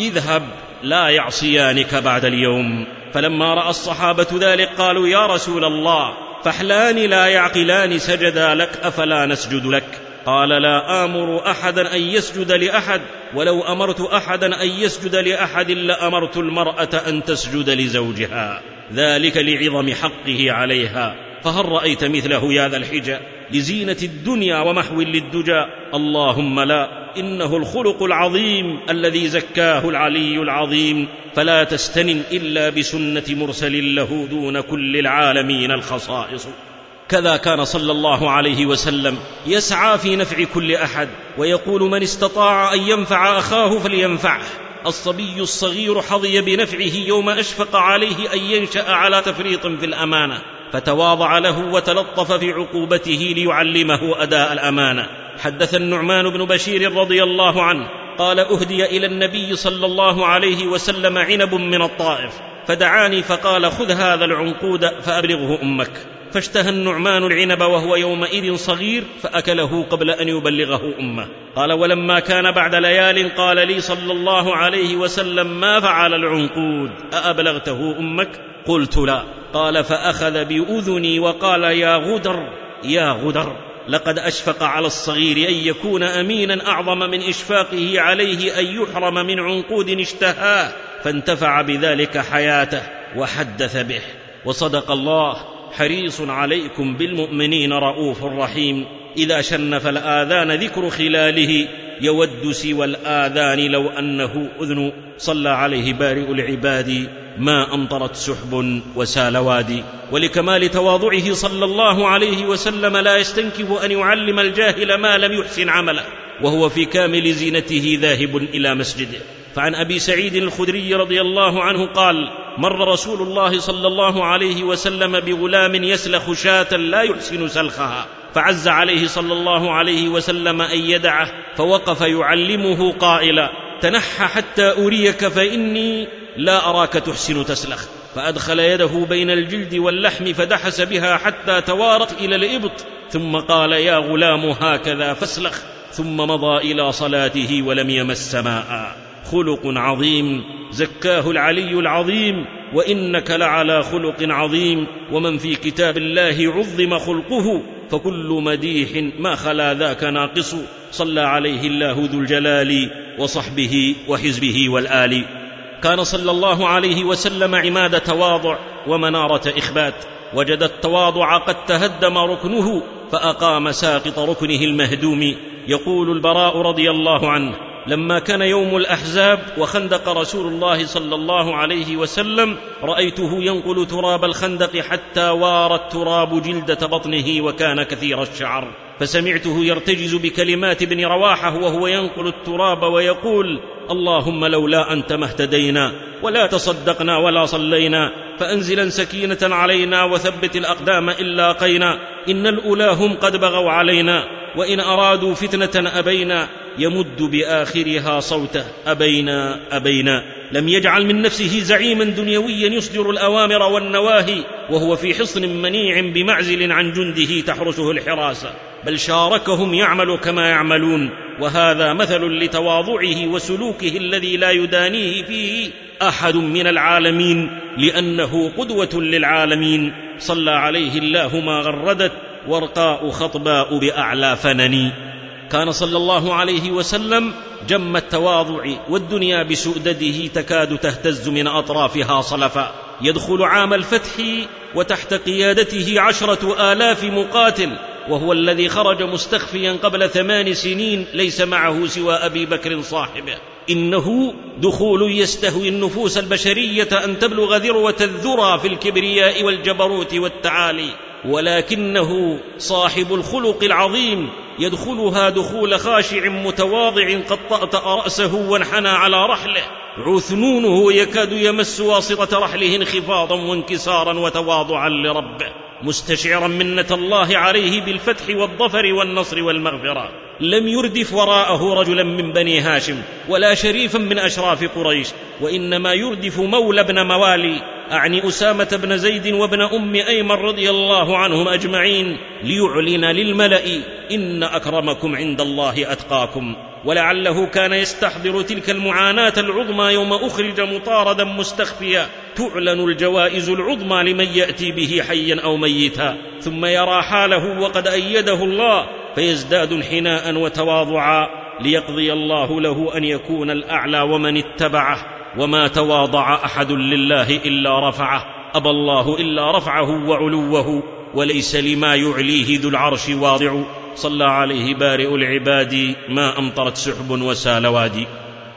إذهب لا يعصيانك بعد اليوم. فلما رأى الصحابة ذلك قالوا يا رسول الله فحلان لا يعقلان سجدا لك أفلا نسجد لك؟ قال لا آمر أحدا أن يسجد لأحد ولو أمرت أحدا أن يسجد لأحد لأمرت المرأة أن تسجد لزوجها. ذلك لعظم حقه عليها. فهل رأيت مثله يا ذا الحجى لزينة الدنيا ومحو للدجى. اللهم لا إنه الخلق العظيم الذي زكاه العلي العظيم. فلا تستنن إلا بسنة مرسل له دون كل العالمين الخصائص. كذا كان صلى الله عليه وسلم يسعى في نفع كل أحد ويقول من استطاع أن ينفع أخاه فلينفعه. الصبي الصغير حظي بنفعه يوم أشفق عليه أن ينشأ على تفريط في الأمانة فتواضع له وتلطف في عقوبته ليعلمه أداء الأمانة. حدث النعمان بن بشير رضي الله عنه قال أهدي إلى النبي صلى الله عليه وسلم عنب من الطائف فدعاني فقال خذ هذا العنقود فأبلغه أمك. فاشتهى النعمان العنب وهو يومئذ صغير فأكله قبل أن يبلغه أمه. قال ولما كان بعد ليال قال لي صلى الله عليه وسلم ما فعل العنقود؟ أأبلغته أمك؟ قلت لا. قال فأخذ بأذني وقال يا غدر يا غدر لقد أشفق على الصغير أن يكون أمينا أعظم من إشفاقه عليه أن يحرم من عنقود اشتهاه فانتفع بذلك حياته وحدث به. وصدق الله حريص عليكم بالمؤمنين رؤوف رحيم. إذا شنف الآذان ذكر خلاله يود سوى الآذان لو أنه أذن. صلى عليه بارئ العباد ما أمطرت سحب وسال وادي ولكمال تواضعه صلى الله عليه وسلم لا يستنكف أن يعلم الجاهل ما لم يحسن عمله. وهو في كامل زينته ذاهب إلى مسجده. فعن أبي سعيد الخدري رضي الله عنه قال مر رسول الله صلى الله عليه وسلم بغلام يسلخ شاة لا يحسن سلخها. فعز عليه صلى الله عليه وسلم أن يدعه فوقف يعلمه قائلا تنحى حتى أريك فإني لا أراك تحسن تسلخ. فأدخل يده بين الجلد واللحم فدحس بها حتى توارت إلى الإبط. ثم قال يا غلام هكذا فاسلخ. ثم مضى إلى صلاته ولم يمس ماء. خلق عظيم زكاه العلي العظيم وإنك لعلى خلق عظيم ومن في كتاب الله عظم خلقه فكل مديح ما خلا ذاك ناقص صلى عليه الله ذو الجلال وصحبه وحزبه والآل. كان صلى الله عليه وسلم عماد تواضع ومنارة إخبات وجد التواضع قد تهدم ركنه فأقام ساقط ركنه المهدوم يقول البراء رضي الله عنه لما كان يوم الأحزاب وخندق رسول الله صلى الله عليه وسلم رأيته ينقل تراب الخندق حتى وار التراب جلده بطنه وكان كثير الشعر. فسمعته يرتجز بكلمات ابن رواحة وهو ينقل التراب ويقول اللهم لولا أنت ما اهتدينا ولا تصدقنا ولا صلينا فأنزلا سكينة علينا وثبت الأقدام ان لاقينا إن الأولى هم قد بغوا علينا وإن أرادوا فتنة أبينا يمد بآخرها صوته أبينا أبينا لم يجعل من نفسه زعيما دنيويا يصدر الأوامر والنواهي وهو في حصن منيع بمعزل عن جنده تحرسه الحراسه بل شاركهم يعمل كما يعملون وهذا مثل لتواضعه وسلوكه الذي لا يدانيه فيه أحد من العالمين لأنه قدوة للعالمين. صلى عليه الله ما غردت ورقاء خطباء بأعلى فنن. كان صلى الله عليه وسلم جم التواضع والدنيا بسؤدده تكاد تهتز من أطرافها صلفا. يدخل عام الفتح وتحت قيادته عشرة آلاف مقاتل وهو الذي خرج مستخفيا قبل ثمان سنين ليس معه سوى أبي بكر صاحبه. إنه دخول يستهوي النفوس البشرية أن تبلغ ذروة الذرى في الكبرياء والجبروت والتعالي. ولكنه صاحب الخلق العظيم يدخلها دخول خاشع متواضع قد طأطأ رأسه وانحنى على رحله. عثنونه يكاد يمس واسطة رحله انخفاضا وانكسارا وتواضعا لربه. مستشعرا منة الله عليه بالفتح والظفر والنصر والمغفرة. لم يردف وراءه رجلا من بني هاشم ولا شريفا من أشراف قريش وإنما يردف مولى بن موالي. أعني أسامة بن زيد وابن أم أيمن رضي الله عنهم أجمعين. ليعلن للملأ إن أكرمكم عند الله أتقاكم. ولعله كان يستحضر تلك المعاناة العظمى يوم أخرج مطاردا مستخفيا. تعلن الجوائز العظمى لمن يأتي به حيا أو ميتا. ثم يرى حاله وقد أيده الله. فيزداد انحناء وتواضعا. ليقضي الله له أن يكون الأعلى ومن اتبعه. وما تواضع أحد لله إلا رفعه. أبى الله إلا رفعه وعلوه. وليس لما يعليه ذو العرش واضع. صلى عليه بارئ العباد ما أمطرت سحب وسال وادي.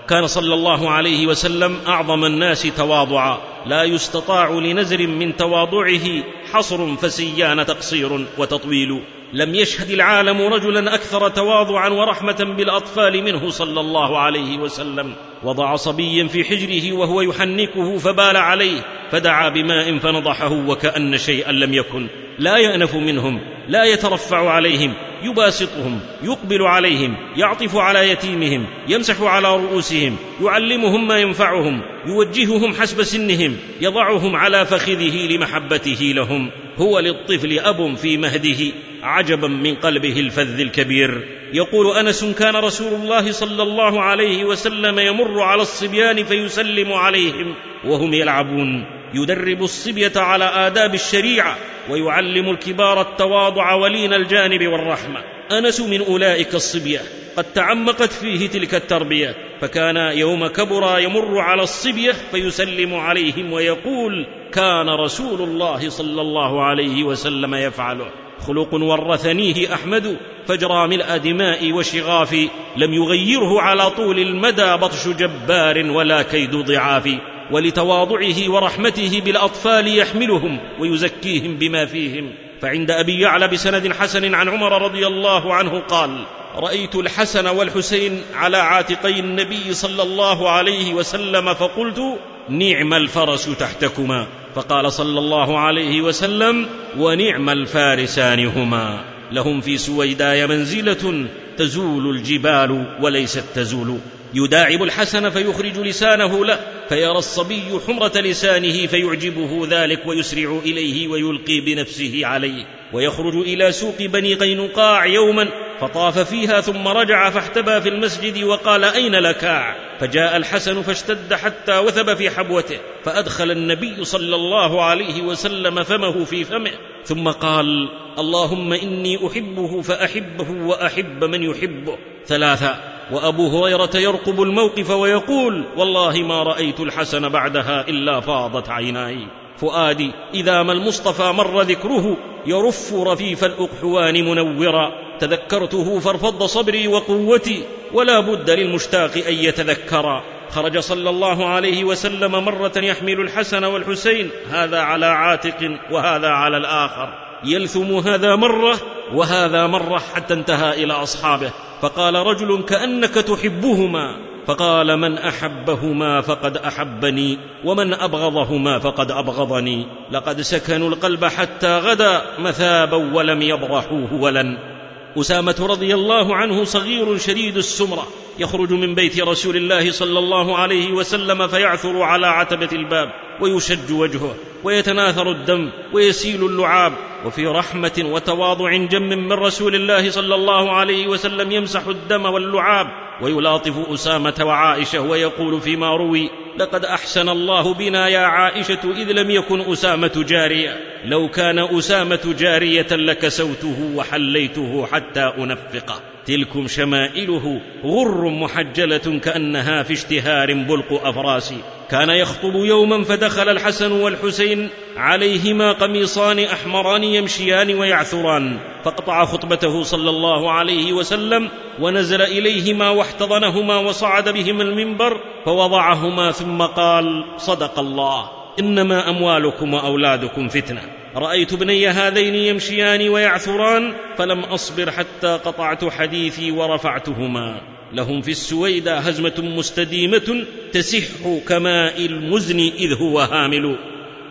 كان صلى الله عليه وسلم أعظم الناس تواضعا. لا يستطاع لنزر من تواضعه حصر فسيان تقصير وتطويل. لم يشهد العالم رجلا أكثر تواضعا ورحمة بالأطفال منه صلى الله عليه وسلم. وضع صبيا في حجره وهو يحنكه فبال عليه. فدعا بماء فنضحه وكأن شيئا لم يكن. لا يأنف منهم. لا يترفع عليهم يباسطهم يقبل عليهم يعطف على يتيمهم يمسح على رؤوسهم يعلمهم ما ينفعهم يوجههم حسب سنهم يضعهم على فخذه لمحبته لهم. هو للطفل أب في مهده عجبا من قلبه الفذ الكبير. يقول أنس كان رسول الله صلى الله عليه وسلم يمر على الصبيان فيسلم عليهم وهم يلعبون. يدرب الصبية على آداب الشريعة ويعلم الكبار التواضع ولين الجانب والرحمة. أنس من أولئك الصبية. قد تعمقت فيه تلك التربية. فكان يوم كبر يمر على الصبية فيسلم عليهم ويقول كان رسول الله صلى الله عليه وسلم يفعله. خلق ورثنيه أحمد فجرى ملء دماء وشغاف. لم يغيره على طول المدى بطش جبار ولا كيد ضعاف. ولتواضعه ورحمته بالأطفال يحملهم ويزكيهم بما فيهم. فعند أبي يعلى بسند حسن عن عمر رضي الله عنه قال رأيت الحسن والحسين على عاتقي النبي صلى الله عليه وسلم فقلت نعم الفرس تحتكما. فقال صلى الله عليه وسلم ونعم الفارسان هما. لهم في سويداي منزلة تزول الجبال وليست تزول. يداعب الحسن فيخرج لسانه له فيرى الصبي حمرة لسانه فيعجبه ذلك ويسرع إليه ويلقي بنفسه عليه ويخرج إلى سوق بني قينقاع يوما فطاف فيها ثم رجع فاحتبى في المسجد وقال أين لكاع فجاء الحسن فاشتد حتى وثب في حبوته فأدخل النبي صلى الله عليه وسلم فمه في فمه ثم قال اللهم إني أحبه فأحبه وأحب من يحبه. ثلاثا وأبو هريرة يرقب الموقف ويقول والله ما رأيت الحسن بعدها إلا فاضت عيناي. فؤادي إذا ما المصطفى مر ذكره يرف رفيف الأقحوان منورا. تذكرته فارفض صبري وقوتي ولا بد للمشتاق أن يتذكرا. خرج صلى الله عليه وسلم مرة يحمل الحسن والحسين هذا على عاتق وهذا على الآخر. يلثم هذا مرة وهذا مرة حتى انتهى إلى أصحابه. فقال رجل كأنك تحبهما. فقال من أحبهما فقد أحبني ومن أبغضهما فقد أبغضني. لقد سكنوا القلب حتى غدا مثابا ولم يبرحوه ولن. أسامة رضي الله عنه صغير شديد السمرة يخرج من بيت رسول الله صلى الله عليه وسلم فيعثر على عتبة الباب. ويشج وجهه ويتناثر الدم ويسيل اللعاب وفي رحمة وتواضع جم من رسول الله صلى الله عليه وسلم يمسح الدم واللعاب ويلاطف أسامة وعائشة ويقول فيما روي لقد أحسن الله بنا يا عائشة إذ لم يكن أسامة جارية لو كان أسامة جارية لكسوته وحليته حتى أنفقه. تلكم شمائله غر محجلة كأنها في اشتهار بلق أفراس. كان يخطب يوما فدخل الحسن والحسين عليهما قميصان أحمران يمشيان ويعثران. فقطع خطبته صلى الله عليه وسلم ونزل إليهما واحتضنهما وصعد بهما المنبر فوضعهما ثم قال صدق الله إنما أموالكم وأولادكم فتنة. رأيت ابني هذين يمشيان ويعثران فلم أصبر حتى قطعت حديثي ورفعتهما. لهم في السويدة هزمة مستديمة تسح كماء المزن إذ هو هامل.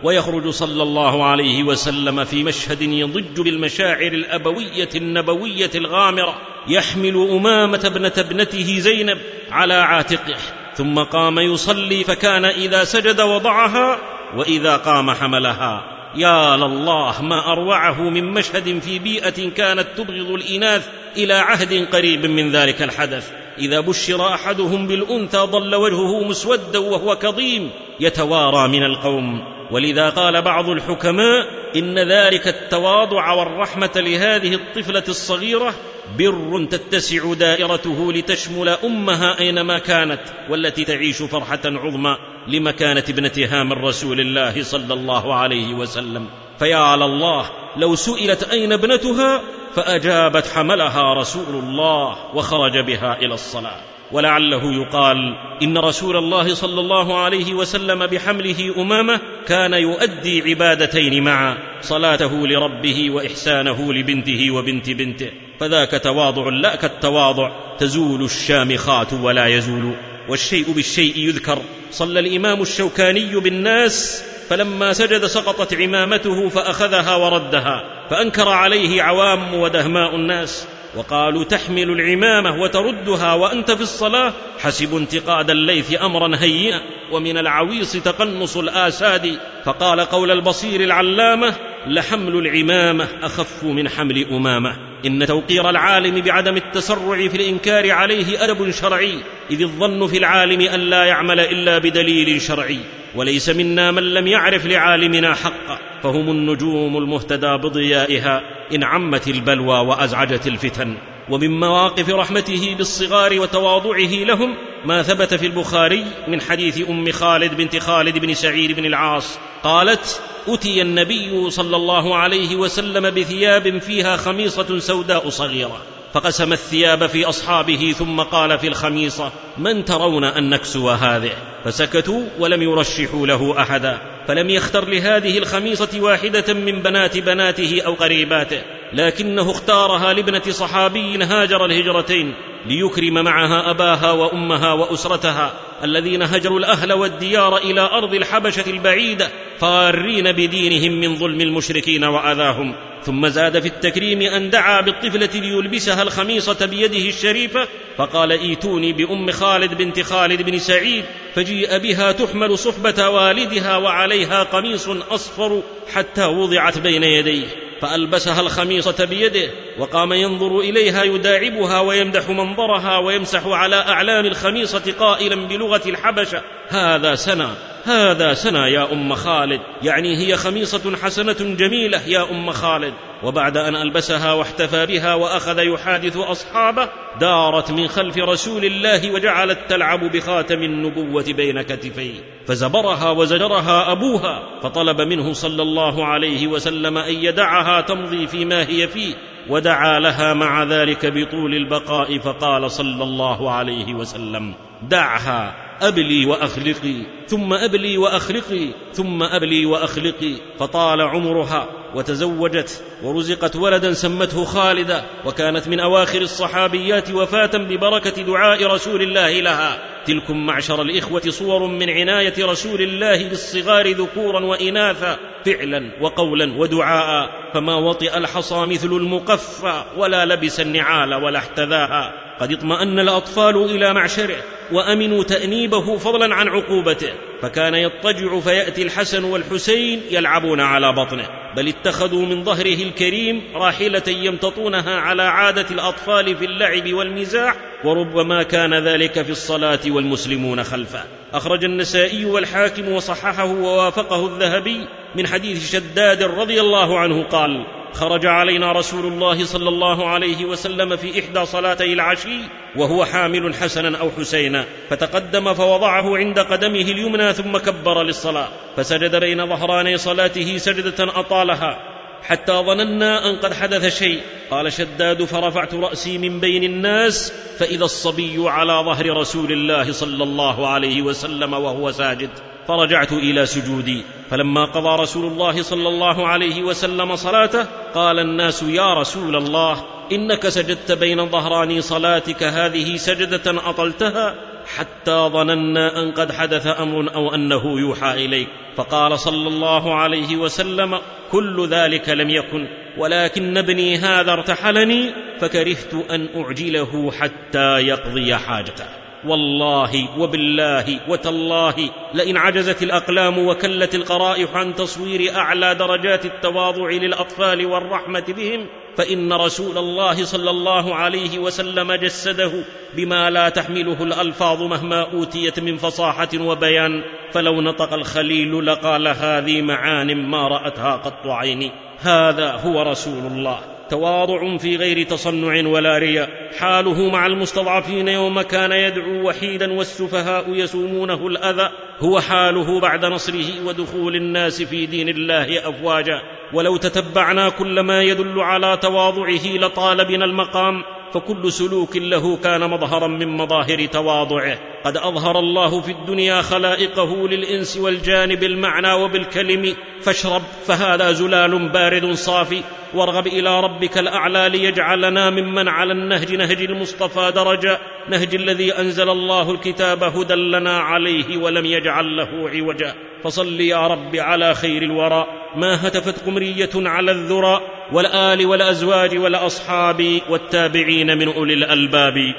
ويخرج صلى الله عليه وسلم في مشهد يضج بالمشاعر الأبوية النبوية الغامرة يحمل أمامة ابنة ابنته زينب على عاتقه. ثم قام يصلي فكان إذا سجد وضعها وإذا قام حملها. يا لله ما أروعه من مشهد في بيئة كانت تبغض الإناث إلى عهد قريب من ذلك الحدث. إذا بشر أحدهم بالأنثى ظل وجهه مسودا وهو كظيم يتوارى من القوم. ولذا قال بعض الحكماء إن ذلك التواضع والرحمة لهذه الطفلة الصغيرة بر تتسع دائرته لتشمل أمها أينما كانت والتي تعيش فرحة عظمى لمكانة ابنتها من رسول الله صلى الله عليه وسلم. فيا لله لو سئلت أين ابنتها فأجابت حملها رسول الله وخرج بها إلى الصلاة. ولعله يقال إن رسول الله صلى الله عليه وسلم بحمله أمامة كان يؤدي عبادتين معا صلاته لربه وإحسانه لبنته وبنت بنته فذاك تواضع لا كالتواضع تزول الشامخات ولا يزول والشيء بالشيء يذكر صلى الإمام الشوكاني بالناس فلما سجد سقطت عمامته فأخذها وردها فأنكر عليه عوام ودهماء الناس وقالوا تحمل العمامة وتردها وأنت في الصلاة. حسبوا انتقاد الليث امرا هيئا ومن العويص تقنص الآساد. فقال قول البصير العلامة لحمل العمامة أخف من حمل أمامة. إن توقير العالم بعدم التسرع في الإنكار عليه أدب شرعي. إذ الظن في العالم أن لا يعمل إلا بدليل شرعي. وليس منا من لم يعرف لعالمنا حقا. فهم النجوم المهتدى بضيائها إن عمت البلوى وأزعجت الفتن. ومن مواقف رحمته بالصغار وتواضعه لهم ما ثبت في البخاري من حديث أم خالد بنت خالد بن سعيد بن العاص قالت أتي النبي صلى الله عليه وسلم بثياب فيها خميصة سوداء صغيرة فقسم الثياب في أصحابه ثم قال في الخميصة من ترون أن نكسو هذه؟ فسكتوا ولم يرشحوا له أحدا. فلم يختر لهذه الخميصة واحدة من بنات بناته أو قريباته لكنه اختارها لابنة صحابي هاجر الهجرتين. ليكرم معها أباها وأمها وأسرتها الذين هجروا الأهل والديار إلى أرض الحبشة البعيدة فارين بدينهم من ظلم المشركين وأذاهم. ثم زاد في التكريم أن دعا بالطفلة ليلبسها الخميصة بيده الشريفة فقال إيتوني بأم خالد بنت خالد بن سعيد فجيء بها تحمل صحبة والدها وعليها قميص أصفر حتى وضعت بين يديه. فألبسها الخميصة بيده وقام ينظر إليها يداعبها ويمدح منظرها ويمسح على اعلام الخميصة قائلا بلغة الحبشة هذا سنا هذا سنا يا أم خالد. يعني هي خميصة حسنة جميلة يا أم خالد. وبعد أن ألبسها واحتفى بها وأخذ يحادث أصحابه دارت من خلف رسول الله وجعلت تلعب بخاتم النبوة بين كتفيه. فزبرها وزجرها أبوها فطلب منه صلى الله عليه وسلم أن يدعها تمضي فيما هي فيه. ودعا لها مع ذلك بطول البقاء فقال صلى الله عليه وسلم دعها. أبلي وأخلقي ثم أبلي وأخلقي ثم أبلي وأخلقي. فطال عمرها وتزوجت ورزقت ولدا سمته خالدا وكانت من أواخر الصحابيات وفاة ببركة دعاء رسول الله لها. تلكم معشر الإخوة صور من عناية رسول الله بالصغار ذكورا وإناثا فعلا وقولا ودعاء. فما وطئ الحصى مثل المقفى ولا لبس النعال ولا احتذاها. قد اطمأن الأطفال إلى معشره وأمنوا تأنيبه فضلا عن عقوبته. فكان يضطجع فيأتي الحسن والحسين يلعبون على بطنه. بل اتخذوا من ظهره الكريم راحلة يمتطونها على عادة الأطفال في اللعب والمزاح وربما كان ذلك في الصلاة والمسلمون خلفه. أخرج النسائي والحاكم وصححه ووافقه الذهبي من حديث شداد رضي الله عنه قال خرج علينا رسول الله صلى الله عليه وسلم في إحدى صلاتي العشي وهو حامل حسنا أو حسينا فتقدم فوضعه عند قدمه اليمنى ثم كبر للصلاة فسجد بين ظهراني صلاته سجدة أطالها حتى ظننا أن قد حدث شيء قال شداد فرفعت رأسي من بين الناس فإذا الصبي على ظهر رسول الله صلى الله عليه وسلم وهو ساجد. فرجعت إلى سجودي. فلما قضى رسول الله صلى الله عليه وسلم صلاته قال الناس يا رسول الله إنك سجدت بين ظهراني صلاتك هذه سجدة أطلتها حتى ظننا أن قد حدث أمر أو أنه يوحى إليك. فقال صلى الله عليه وسلم كل ذلك لم يكن ولكن ابني هذا ارتحلني فكرهت أن أعجله حتى يقضي حاجته. والله وبالله وتالله لئن عجزت الأقلام وكلت القرائح عن تصوير أعلى درجات التواضع للأطفال والرحمة بهم فإن رسول الله صلى الله عليه وسلم جسده بما لا تحمله الألفاظ مهما أوتيت من فصاحة وبيان فلو نطق الخليل لقال هذه معان ما رأتها قط عيني هذا هو رسول الله. تواضع في غير تصنع ولا رياء. حاله مع المستضعفين يوم كان يدعو وحيدا والسفهاء يسومونه الأذى. هو حاله بعد نصره ودخول الناس في دين الله أفواجا. ولو تتبعنا كل ما يدل على تواضعه لطال بنا المقام. فكل سلوك له كان مظهرا من مظاهر تواضعه. قد أظهر الله في الدنيا خلائقه للإنس والجان بالمعنى وبالكلم. فاشرب فهذا زلال بارد صافي. وارغب إلى ربك الأعلى ليجعلنا ممن على النهج نهج المصطفى درجا نهج الذي أنزل الله الكتاب هدى لنا عليه ولم يجعل له عوجا. فصل يا رب على خير الورى. ما هتفت قمرية على الذرى. والآل والأزواج والأصحاب والتابعين من أولي الألباب.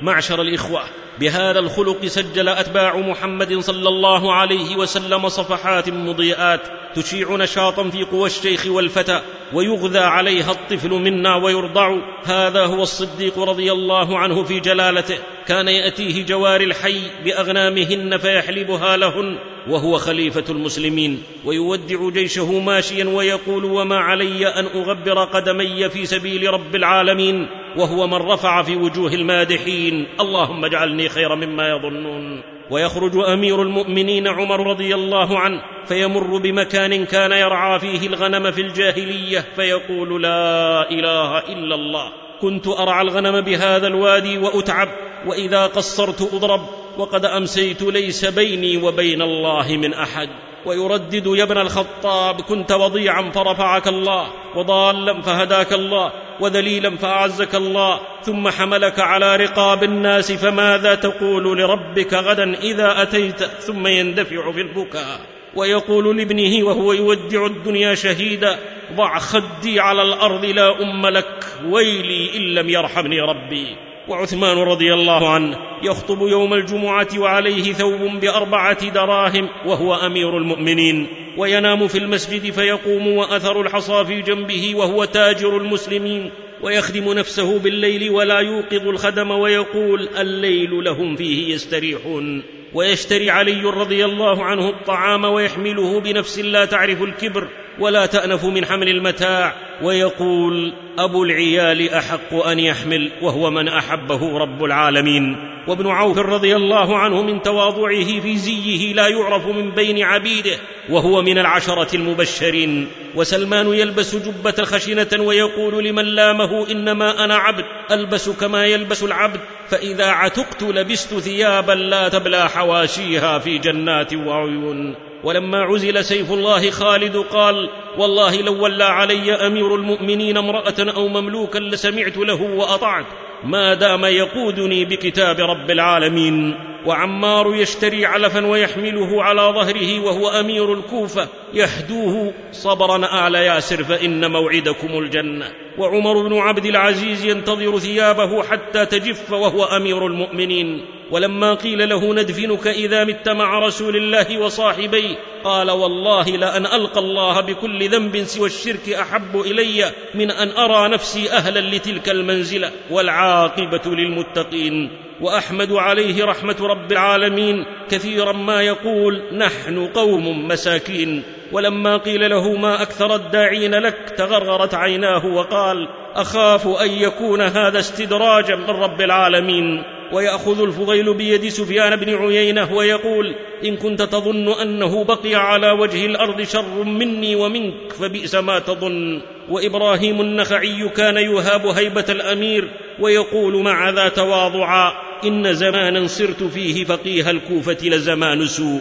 معشر الإخوة. بهذا الخلق سجل أتباع محمد صلى الله عليه وسلم صفحات مضيئات تشيع نشاطا في قوى الشيخ والفتى ويغذى عليها الطفل منا ويرضع. هذا هو الصديق رضي الله عنه في جلالته. كان يأتيه جوار الحي بأغنامهن فيحلبها لهن وهو خليفة المسلمين. ويودع جيشه ماشيا ويقول وما علي أن أغبر قدمي في سبيل رب العالمين؟ وهو من رفع في وجوه المادحين. اللهم اجعلني خير مما يظنون. ويخرج أمير المؤمنين عمر رضي الله عنه فيمر بمكان كان يرعى فيه الغنم في الجاهلية فيقول لا إله إلا الله. كنت أرعى الغنم بهذا الوادي وأتعب وإذا قصرت أضرب وقد أمسيت ليس بيني وبين الله من أحد. ويردد يا ابن الخطاب كنت وضيعا فرفعك الله وضالا فهداك الله. وذليلا فأعزك الله ثم حملك على رقاب الناس فماذا تقول لربك غدا إذا أتيت؟ ثم يندفع في البكاء ويقول لابنه وهو يودع الدنيا شهيدا ضع خدي على الأرض لا أم لك ويلي إن لم يرحمني ربي. وعثمان رضي الله عنه يخطب يوم الجمعة وعليه ثوب بأربعة دراهم وهو أمير المؤمنين. وينام في المسجد فيقوم وأثر الحصى في جنبه وهو تاجر المسلمين ويخدم نفسه بالليل ولا يوقظ الخدم ويقول الليل لهم فيه يستريحون. ويشتري علي رضي الله عنه الطعام ويحمله بنفس لا تعرف الكبر ولا تأنف من حمل المتاع. ويقول أبو العيال أحق أن يحمل وهو من أحبه رب العالمين. وابن عوف رضي الله عنه من تواضعه في زيه لا يعرف من بين عبيده وهو من العشرة المبشرين. وسلمان يلبس جبة خشنة ويقول لمن لامه إنما أنا عبد ألبس كما يلبس العبد فإذا عتقت لبست ثيابا لا تبلى حواشيها في جنات وعيون ولما عزل سيف الله خالد قال والله لو ولى علي أمير المؤمنين امرأة أو مملوكا لسمعت له وأطعت ما دام يقودني بكتاب رب العالمين. وعمار يشتري علفا ويحمله على ظهره وهو أمير الكوفة يهدوه صبرا آل ياسر فإن موعدكم الجنة. وعمر بن عبد العزيز ينتظر ثيابه حتى تجف وهو أمير المؤمنين. ولما قيل له ندفنك إذا مت مع رسول الله وصاحبيه قال والله لأن ألقى الله بكل ذنب سوى الشرك أحب إلي من أن أرى نفسي أهلا لتلك المنزلة. والعاقبة للمتقين. وأحمد عليه رحمة رب العالمين كثيرا ما يقول نحن قوم مساكين ولما قيل له ما أكثر الداعين لك تغرغرت عيناه وقال أخاف أن يكون هذا استدراجا من رب العالمين ويأخذ الفضيل بيد سفيان بن عيينة ويقول إن كنت تظن أنه بقي على وجه الأرض شر مني ومنك فبئس ما تظن وإبراهيم النخعي كان يهاب هيبة الأمير ويقول مع ذا تواضعا إن زمانا صرت فيه فقيه الكوفة لزمان سوء.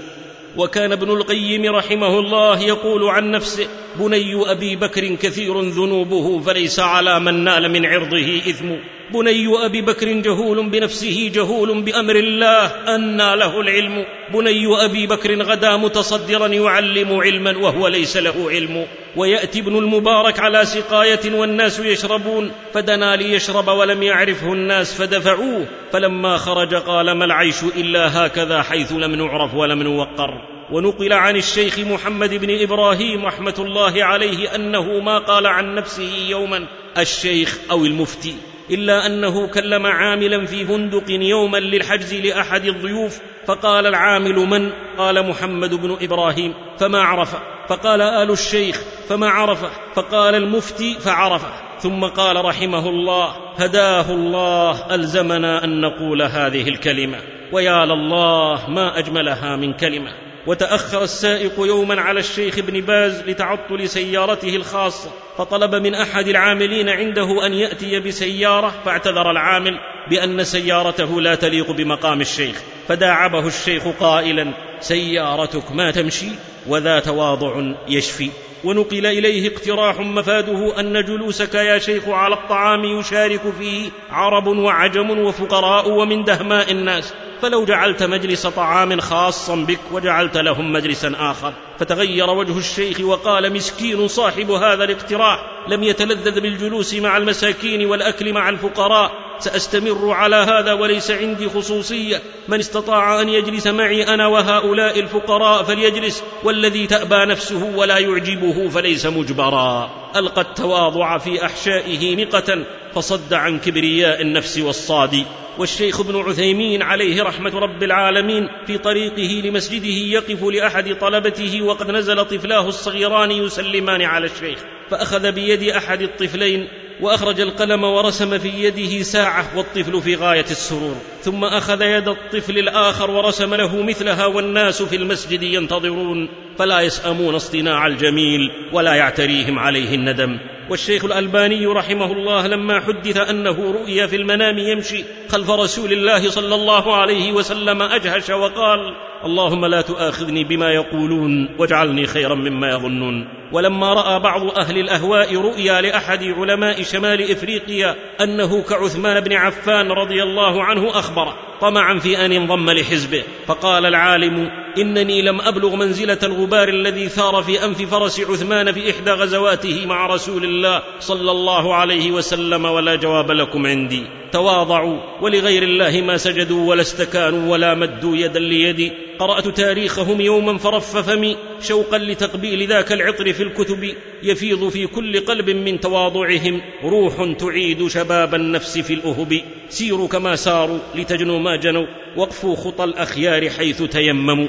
وكان ابن القيم رحمه الله يقول عن نفسه بني أبي بكر كثير ذنوبه فليس على من نال من عرضه إثم. بني أبي بكر جهول بنفسه جهول بأمر الله انى له العلم. بني أبي بكر غدا متصدرا يعلم علما وهو ليس له علم. ويأتي ابن المبارك على سقاية والناس يشربون فدنا ليشرب ولم يعرفه الناس فدفعوه. فلما خرج قال ما العيش إلا هكذا حيث لم نعرف ولم نوقر. ونقل عن الشيخ محمد بن إبراهيم رحمة الله عليه أنه ما قال عن نفسه يوما الشيخ أو المفتي إلا أنه كلم عاملا في فندق يوما للحجز لأحد الضيوف فقال العامل من؟ قال محمد بن إبراهيم فما عرفه فقال آل الشيخ فما عرفه فقال المفتي فعرفه ثم قال رحمه الله هداه الله ألزمنا أن نقول هذه الكلمة ويا لله ما أجملها من كلمة. وتأخر السائق يوما على الشيخ ابن باز لتعطل سيارته الخاصة فطلب من أحد العاملين عنده أن يأتي بسيارة فاعتذر العامل بأن سيارته لا تليق بمقام الشيخ فداعبه الشيخ قائلا سيارتك ما تمشي وذا تواضع يشفي. ونقل إليه اقتراح مفاده أن جلوسك يا شيخ على الطعام يشارك فيه عرب وعجم وفقراء ومن دهماء الناس. فلو جعلت مجلس طعام خاصا بك وجعلت لهم مجلسا آخر. فتغير وجه الشيخ وقال مسكين صاحب هذا الاقتراح لم يتلذذ بالجلوس مع المساكين والأكل مع الفقراء سأستمر على هذا وليس عندي خصوصية. من استطاع أن يجلس معي أنا وهؤلاء الفقراء فليجلس والذي تأبى نفسه ولا يعجبه فليس مجبرا. ألقى التواضع في أحشائه نقة فصد عن كبرياء النفس والصاد. والشيخ ابن عثيمين عليه رحمة رب العالمين في طريقه لمسجده يقف لأحد طلبته وقد نزل طفلاه الصغيران يسلمان على الشيخ فأخذ بيد أحد الطفلين وأخرج القلم ورسم في يده ساعة والطفل في غاية السرور ثم أخذ يد الطفل الآخر ورسم له مثلها والناس في المسجد ينتظرون فلا يسأمون اصطناع الجميل ولا يعتريهم عليه الندم. والشيخ الألباني رحمه الله لما حدث أنه رؤي في المنام يمشي خلف رسول الله صلى الله عليه وسلم أجهش وقال اللهم لا تؤاخذني بما يقولون واجعلني خيرا مما يظنون. ولما رأى بعض أهل الأهواء رؤيا لأحد علماء شمال إفريقيا أنه كعثمان بن عفان رضي الله عنه أخبره طمعا في أن ينضم لحزبه فقال العالم إنني لم أبلغ منزلة الغبار الذي ثار في أنف فرس عثمان في إحدى غزواته مع رسول الله صلى الله عليه وسلم ولا جواب لكم عندي. تواضعوا ولغير الله ما سجدوا ولا استكانوا ولا مدوا يدا ليدي. قرأت تاريخهم يوما فرف فمي شوقا لتقبيل ذاك العطر في الكتب يفيض في كل قلب من تواضعهم. روح تعيد شباب النفس في الأهب. سيروا كما ساروا لتجنوا ما جنوا. وقفوا خطى الأخيار حيث تيمموا.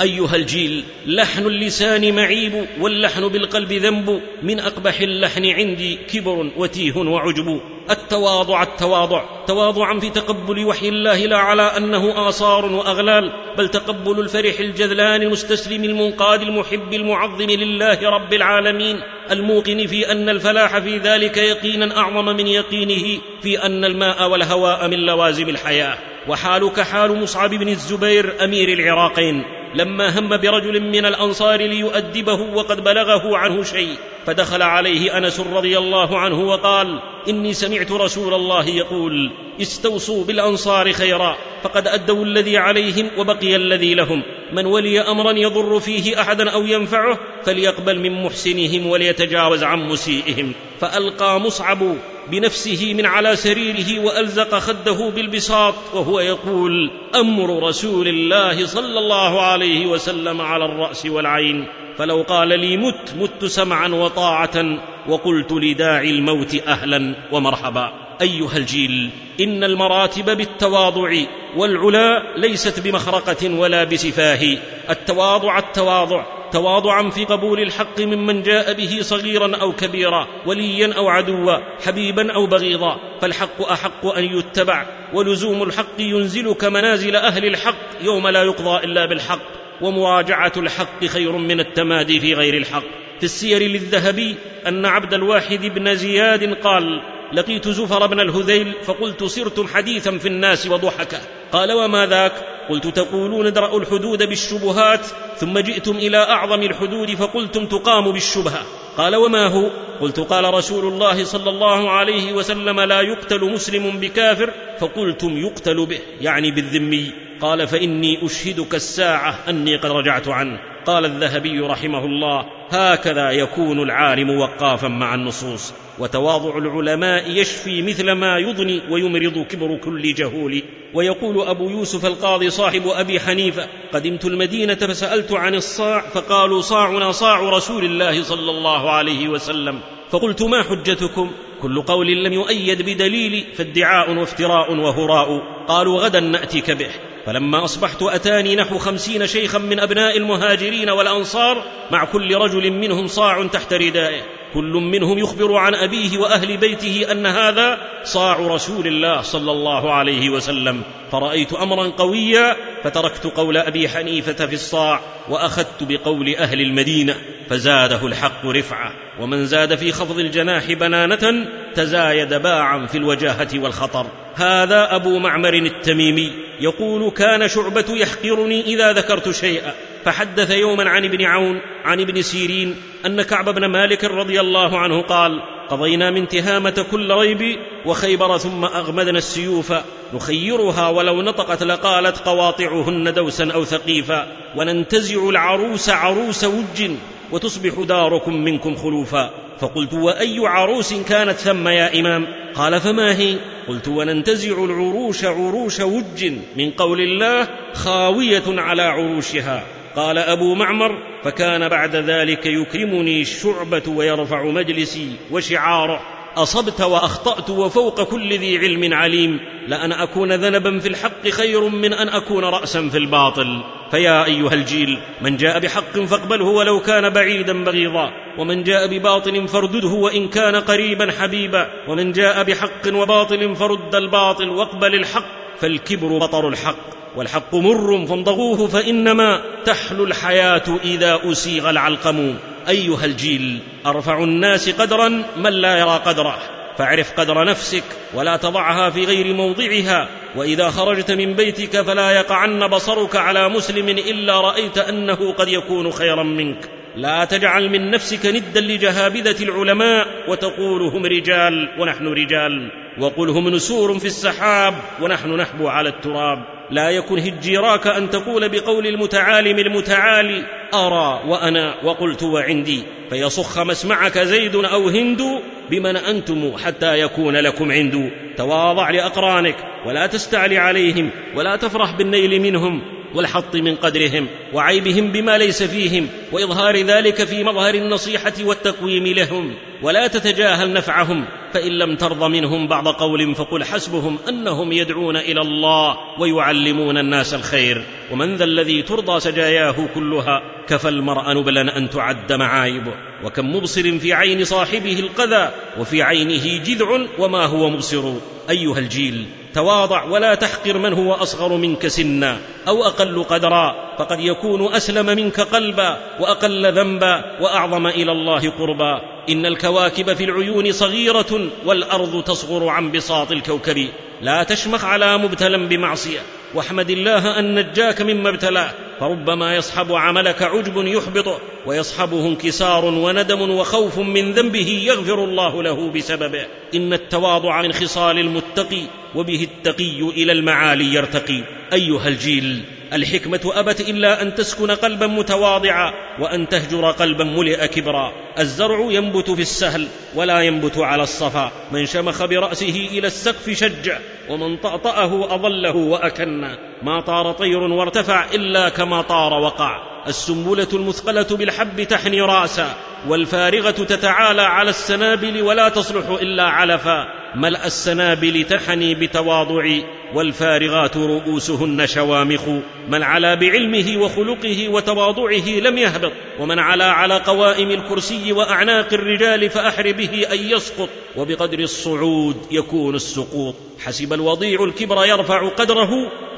أيها الجيل لحن اللسان معيب واللحن بالقلب ذنب. من أقبح اللحن عندي كبر وتيه وعجب. التواضع التواضع. تواضعا في تقبل وحي الله لا على أنه آثار وأغلال. بل تقبل الفرح الجذلان المستسلم المنقاد المحب المعظم لله رب العالمين. الموقن في أن الفلاح في ذلك يقينا أعظم من يقينه. في أن الماء والهواء من لوازم الحياة. وحالك حال مصعب بن الزبير أمير العراقين. لما هم برجل من الأنصار ليؤدبه وقد بلغه عنه شيء فدخل عليه أنس رضي الله عنه وقال إني سمعت رسول الله يقول استوصوا بالأنصار خيرا فقد أدوا الذي عليهم وبقي الذي لهم من ولي أمرا يضر فيه أحدا أو ينفعه فليقبل من محسنهم وليتجاوز عن مسيئهم فألقى مصعب بنفسه من على سريره وألزق خده بالبساط وهو يقول أمر رسول الله صلى الله عليه وسلم على الرأس والعين فلو قال لي مت مت سمعا وطاعه وقلت لداعي الموت أهلا ومرحبا. أيها الجيل إن المراتب بالتواضع والعلا ليست بمخرقة ولا بسفاه. التواضع التواضع تواضعا في قبول الحق ممن جاء به صغيرا أو كبيرا وليا أو عدوا حبيبا أو بغيضا. فالحق أحق أن يتبع ولزوم الحق ينزلك منازل أهل الحق يوم لا يقضى إلا بالحق. ومراجعه الحق خير من التمادي في غير الحق. في السير للذهبي أن عبد الواحد بن زياد قال لقيت زفر بن الهذيل فقلت صرتم حديثا في الناس وضحكا. قال وما ذاك؟ قلت تقولون ادرأوا الحدود بالشبهات ثم جئتم إلى أعظم الحدود فقلتم تقام بالشبهة. قال وما هو؟ قلت قال رسول الله صلى الله عليه وسلم لا يقتل مسلم بكافر فقلتم يقتل به يعني بالذمي. قال فإني أشهدك الساعة أني قد رجعت عنه. قال الذهبي رحمه الله هكذا يكون العالم وقافا مع النصوص وتواضع العلماء يشفي مثل ما يضني ويمرض كبر كل جهول. ويقول أبو يوسف القاضي صاحب أبي حنيفة قدمت المدينة فسألت عن الصاع فقالوا صاعنا صاع رسول الله صلى الله عليه وسلم. فقلت ما حجتكم؟ كل قول لم يؤيد بدليل فادعاء وافتراء وهراء. قالوا غدا نأتيك به. فلما أصبحت أتاني نحو خمسين شيخا من أبناء المهاجرين والأنصار مع كل رجل منهم صاع تحت ردائه. كل منهم يخبر عن أبيه وأهل بيته أن هذا صاع رسول الله صلى الله عليه وسلم. فرأيت أمرا قويا فتركت قول أبي حنيفة في الصاع وأخذت بقول أهل المدينة فزاده الحق رفعه ومن زاد في خفض الجناح بنانة تزايد باعا في الوجاهة والخطر. هذا أبو معمر التميمي يقول كان شعبة يحقرني إذا ذكرت شيئا. فحدث يوما عن ابن عون عن ابن سيرين أن كعب بن مالك رضي الله عنه قال قضينا من تهامة كل ريب وخيبر ثم أغمدنا السيوف نخيرها ولو نطقت لقالت قواطعهن دوسا أو ثقيفا وننتزع العروس عروس وج وتصبح داركم منكم خلوفا فقلت وأي عروس كانت ثم يا إمام؟ قال فما هي؟ قلت وننتزع العروش عروش وج من قول الله خاوية على عروشها قال أبو معمر فكان بعد ذلك يكرمني الشعبة ويرفع مجلسي وشعاره. أصبت وأخطأت وفوق كل ذي علم عليم. لأن أكون ذنبا في الحق خير من أن أكون راسا في الباطل. فيا أيها الجيل من جاء بحق فاقبله ولو كان بعيدا بغيضا. ومن جاء بباطل فاردده وإن كان قريبا حبيبا. ومن جاء بحق وباطل فرد الباطل واقبل الحق. فالكبر بطر الحق. والحق مر فامضغوه فإنما تحلو الحياة إذا أسيغ العلقم. أيها الجيل أرفع الناس قدرا من لا يرى قدره. فاعرف قدر نفسك ولا تضعها في غير موضعها. وإذا خرجت من بيتك فلا يقعن بصرك على مسلم إلا رأيت أنه قد يكون خيرا منك. لا تجعل من نفسك ندا لجهابذة العلماء وتقول هم رجال ونحن رجال. وقل هم نسور في السحاب ونحن نحبو على التراب. لا يكن هجيراك أن تقول بقول المتعالم المتعالي أرى وأنا وقلت وعندي. فيصخ مسمعك زيد أو هند بمن أنتم حتى يكون لكم عند. تواضع لأقرانك ولا تستعلي عليهم ولا تفرح بالنيل منهم والحط من قدرهم وعيبهم بما ليس فيهم وإظهار ذلك في مظهر النصيحة والتقويم لهم. ولا تتجاهل نفعهم فإن لم ترض منهم بعض قول فقل حسبهم أنهم يدعون إلى الله ويعلمون الناس الخير. ومن ذا الذي ترضى سجاياه كلها كفى المرء نبلا أن تعد معايبه وكم مبصر في عين صاحبه القذى وفي عينه جذع وما هو مبصر. أيها الجيل تواضع ولا تحقر من هو أصغر منك سنا أو أقل قدرا. فقد يكون أسلم منك قلبا وأقل ذنبا وأعظم إلى الله قربا. إن الكواكب في العيون صغيرة والأرض تصغر عن بساط الكوكب. لا تشمخ على مبتلى بمعصية. واحمد الله أن نجاك مما ابتلاه. فربما يصحب عملك عجب يحبطه ويصحبه انكسار وندم وخوف من ذنبه يغفر الله له بسببه. إن التواضع من خصال المتقي وبه التقي إلى المعالي يرتقي. أيها الجيل. الحكمة أبت إلا أن تسكن قلبا متواضعا وأن تهجر قلبا ملئ كبرا. الزرع ينبت في السهل ولا ينبت على الصفا. من شمخ برأسه إلى السقف شج ومن طأطأه اضله وأكن. ما طار طير وارتفع إلا كما طار وقع. السنبلة المثقلة بالحب تحني رأسا والفارغة تتعالى على السنابل ولا تصلح إلا علفا. ملأ السنابل تحني بتواضع والفارغات رؤوسهن شوامخ. من علا بعلمه وخلقه وتواضعه لم يهبط ومن علا على قوائم الكرسي وأعناق الرجال فأحر به أن يسقط. وبقدر الصعود يكون السقوط. حسب الوضيع الكبر يرفع قدره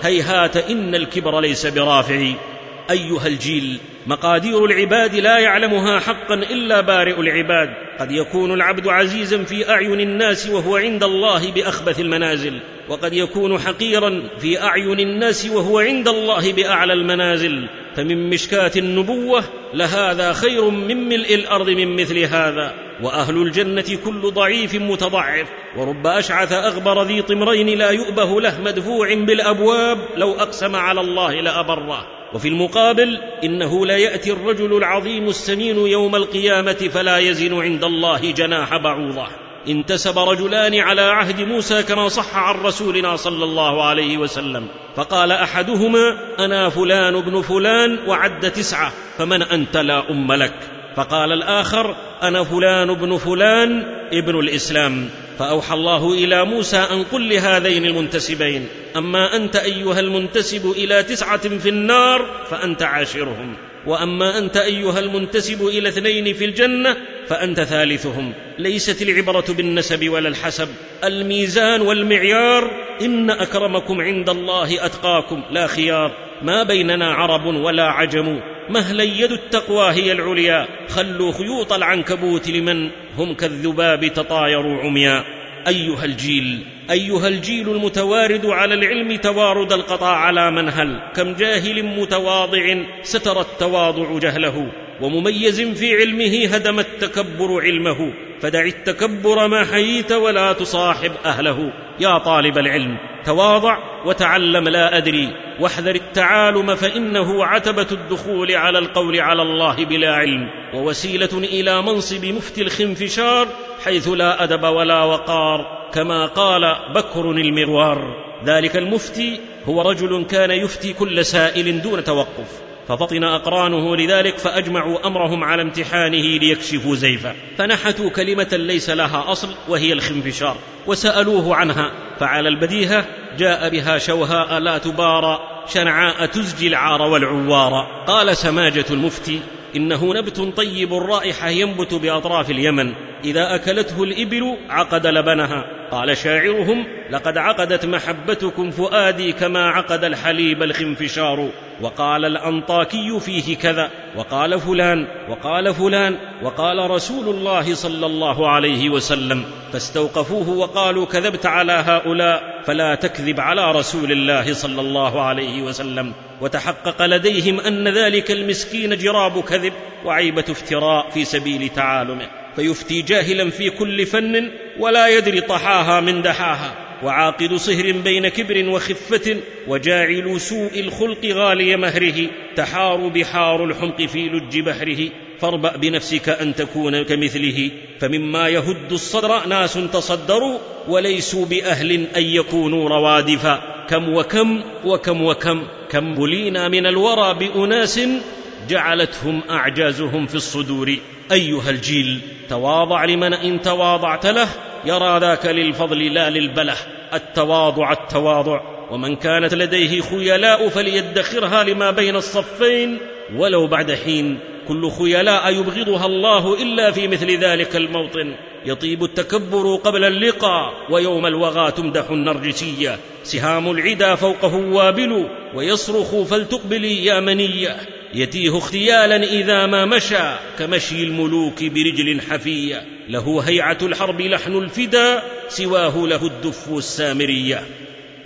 هيهات إن الكبر ليس برافع. أيها الجيل مقادير العباد لا يعلمها حقا إلا بارئ العباد. قد يكون العبد عزيزا في أعين الناس وهو عند الله بأخبث المنازل. وقد يكون حقيرا في أعين الناس وهو عند الله بأعلى المنازل. فمن مشكاة النبوة لهذا خير من ملء الأرض من مثل هذا. وأهل الجنة كل ضعيف متضعف. ورب أشعث أغبر ذي طمرين لا يؤبه له مدفوع بالأبواب. لو أقسم على الله لأبره. وفي المقابل إنه لا يأتي الرجل العظيم السمين يوم القيامة فلا يزن عند الله جناح بعوضة. انتسب رجلان على عهد موسى كما صح عن رسولنا صلى الله عليه وسلم. فقال أحدهما أنا فلان ابن فلان وعد تسعة فمن أنت لا أم لك؟ فقال الآخر أنا فلان ابن فلان ابن الإسلام. فأوحى الله إلى موسى أن قل لهذين المنتسبين أما أنت أيها المنتسب إلى تسعة في النار فأنت عاشرهم وأما أنت أيها المنتسب إلى اثنين في الجنة فأنت ثالثهم. ليست العبرة بالنسب ولا الحسب الميزان والمعيار إن أكرمكم عند الله أتقاكم لا خيار. ما بيننا عرب ولا عجم. مهلا يد التقوى هي العليا. خلوا خيوط العنكبوت لمن هم كالذباب تطايروا عميا. أيها الجيل أيها الجيل المتوارد على العلم توارد القطع على منهل. كم جاهل متواضع ستر التواضع جهله. ومميز في علمه هدم التكبر علمه. فدع التكبر ما حييت ولا تصاحب أهله. يا طالب العلم تواضع وتعلم لا أدري واحذر التعالم فإنه عتبة الدخول على القول على الله بلا علم ووسيلة إلى منصب مفتي الخنفشار حيث لا أدب ولا وقار كما قال بكر المروار. ذلك المفتي هو رجل كان يفتي كل سائل دون توقف ففطن أقرانه لذلك فأجمعوا أمرهم على امتحانه ليكشفوا زيفه فنحتوا كلمة ليس لها أصل وهي الخنفشار وسألوه عنها فعلى البديهة جاء بها شوهاء لا تبارى شنعاء تزجي العار والعوار. قال سماجة المفتي إنه نبت طيب الرائحه ينبت بأطراف اليمن. إذا أكلته الإبل عقد لبنها. قال شاعرهم لقد عقدت محبتكم فؤادي كما عقد الحليب الخنفشار. وقال الأنطاكي فيه كذا. وقال فلان وقال فلان وقال رسول الله صلى الله عليه وسلم. فاستوقفوه وقالوا كذبت على هؤلاء فلا تكذب على رسول الله صلى الله عليه وسلم. وتحقق لديهم أن ذلك المسكين جراب كذب وعيبة افتراء في سبيل تعالمه فيفتي جاهلا في كل فن ولا يدري طحاها من دحاها وعاقد صهر بين كبر وخفة وجاعل سوء الخلق غالي مهره تحار بحار الحمق في لج بحره فاربأ بنفسك أن تكون كمثله فمما يهد الصدر ناس تصدروا وليسوا بأهل أن يكونوا روادفا. كم وكم وكم وكم كم بلينا من الورى بأناس جعلتهم أعجازهم في الصدور. أيها الجيل تواضع لمن إن تواضعت له يرى ذاك للفضل لا للبله التواضع التواضع ومن كانت لديه خيلاء فليدخرها لما بين الصفين ولو بعد حين كل خيلاء يبغضها الله إلا في مثل ذلك الموطن. يطيب التكبر قبل اللقاء ويوم الوغى تمدح النرجسية. سهام العدا فوقه وابل ويصرخ فلتقبلي يا منية. يتيه اختيالا إذا ما مشى كمشي الملوك برجل حفيه له هيعة الحرب لحن الفدا سواه له الدف السامريه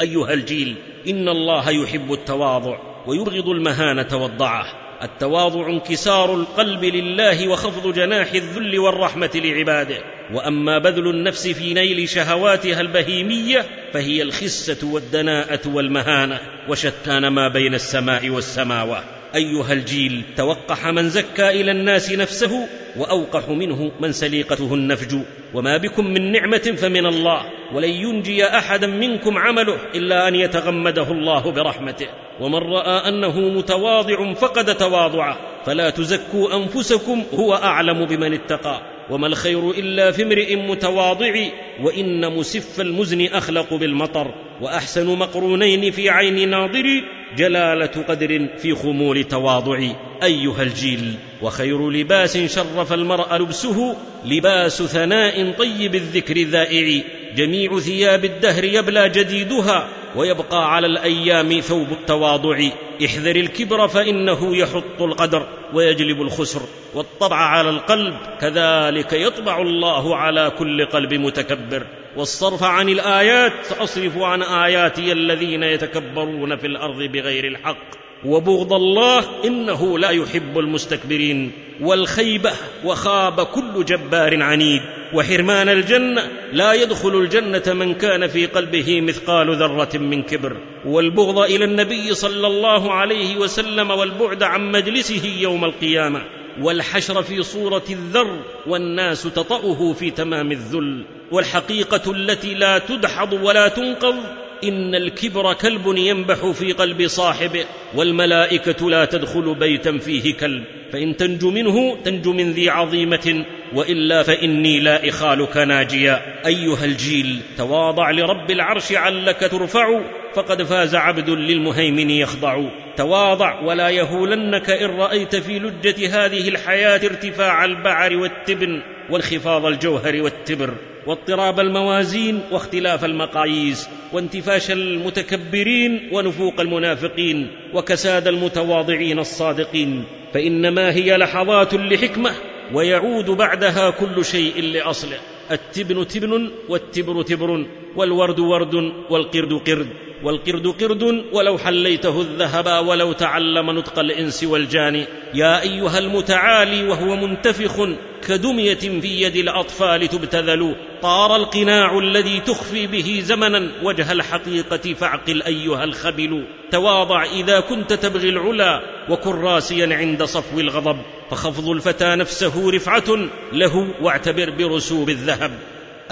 أيها الجيل إن الله يحب التواضع ويبغض المهانة والضعه التواضع انكسار القلب لله وخفض جناح الذل والرحمة لعباده. وأما بذل النفس في نيل شهواتها البهيمية فهي الخسة والدناءة والمهانة وشتان ما بين السماء والسماوات أيها الجيل توقح من زكى إلى الناس نفسه وأوقح منه من سليقته النفج. وما بكم من نعمة فمن الله ولن ينجي أحدا منكم عمله إلا أن يتغمده الله برحمته. ومن رأى أنه متواضع فقد تواضعه فلا تزكوا أنفسكم هو أعلم بمن اتقى. وما الخير إلا في امرئ متواضع وإن مسف المزن أخلق بالمطر. وأحسن مقرونين في عين ناظر جلالة قدر في خمول تواضع. أيها الجيل وخير لباس شرف المرء لبسه لباس ثناء طيب الذكر ذائع جميع ثياب الدهر يبلى جديدها ويبقى على الأيام ثوب التواضع. احذر الكبر فإنه يحط القدر ويجلب الخسر والطبع على القلب كذلك يطبع الله على كل قلب متكبر. والصرف عن الآيات ساصرف عن آياتي الذين يتكبرون في الأرض بغير الحق. وبغض الله إنه لا يحب المستكبرين. والخيبة وخاب كل جبار عنيد. وحرمان الجنة لا يدخل الجنة من كان في قلبه مثقال ذرة من كبر. والبغض إلى النبي صلى الله عليه وسلم والبعد عن مجلسه يوم القيامة. والحشر في صورة الذر والناس تطأه في تمام الذل. والحقيقة التي لا تدحض ولا تنقض إن الكبر كلب ينبح في قلب صاحبه والملائكة لا تدخل بيتا فيه كلب. فإن تنج منه تنج من ذي عظيمة وإلا فإني لا إخالك ناجيا. أيها الجيل تواضع لرب العرش علك ترفع فقد فاز عبد للمهيمن يخضع. تواضع ولا يهولنك إن رأيت في لجة هذه الحياة ارتفاع البعر والتبن وانخفاض الجوهر والتبر. واضطراب الموازين واختلاف المقاييس وانتفاش المتكبرين ونفوق المنافقين وكساد المتواضعين الصادقين فإنما هي لحظات لحكمة ويعود بعدها كل شيء لأصله التبن تبن والتبر تبر والورد ورد والقرد قرد. والقرد قرد ولو حليته الذهب ولو تعلم نطق الإنس والجان. يا أيها المتعالي وهو منتفخ كدمية في يد الأطفال تبتذل. طار القناع الذي تخفي به زمنا وجه الحقيقة فاعقل أيها الخبل. تواضع إذا كنت تبغي العلا وكن راسيا عند صفو الغضب. فخفض الفتى نفسه رفعة له واعتبر برسوب الذهب.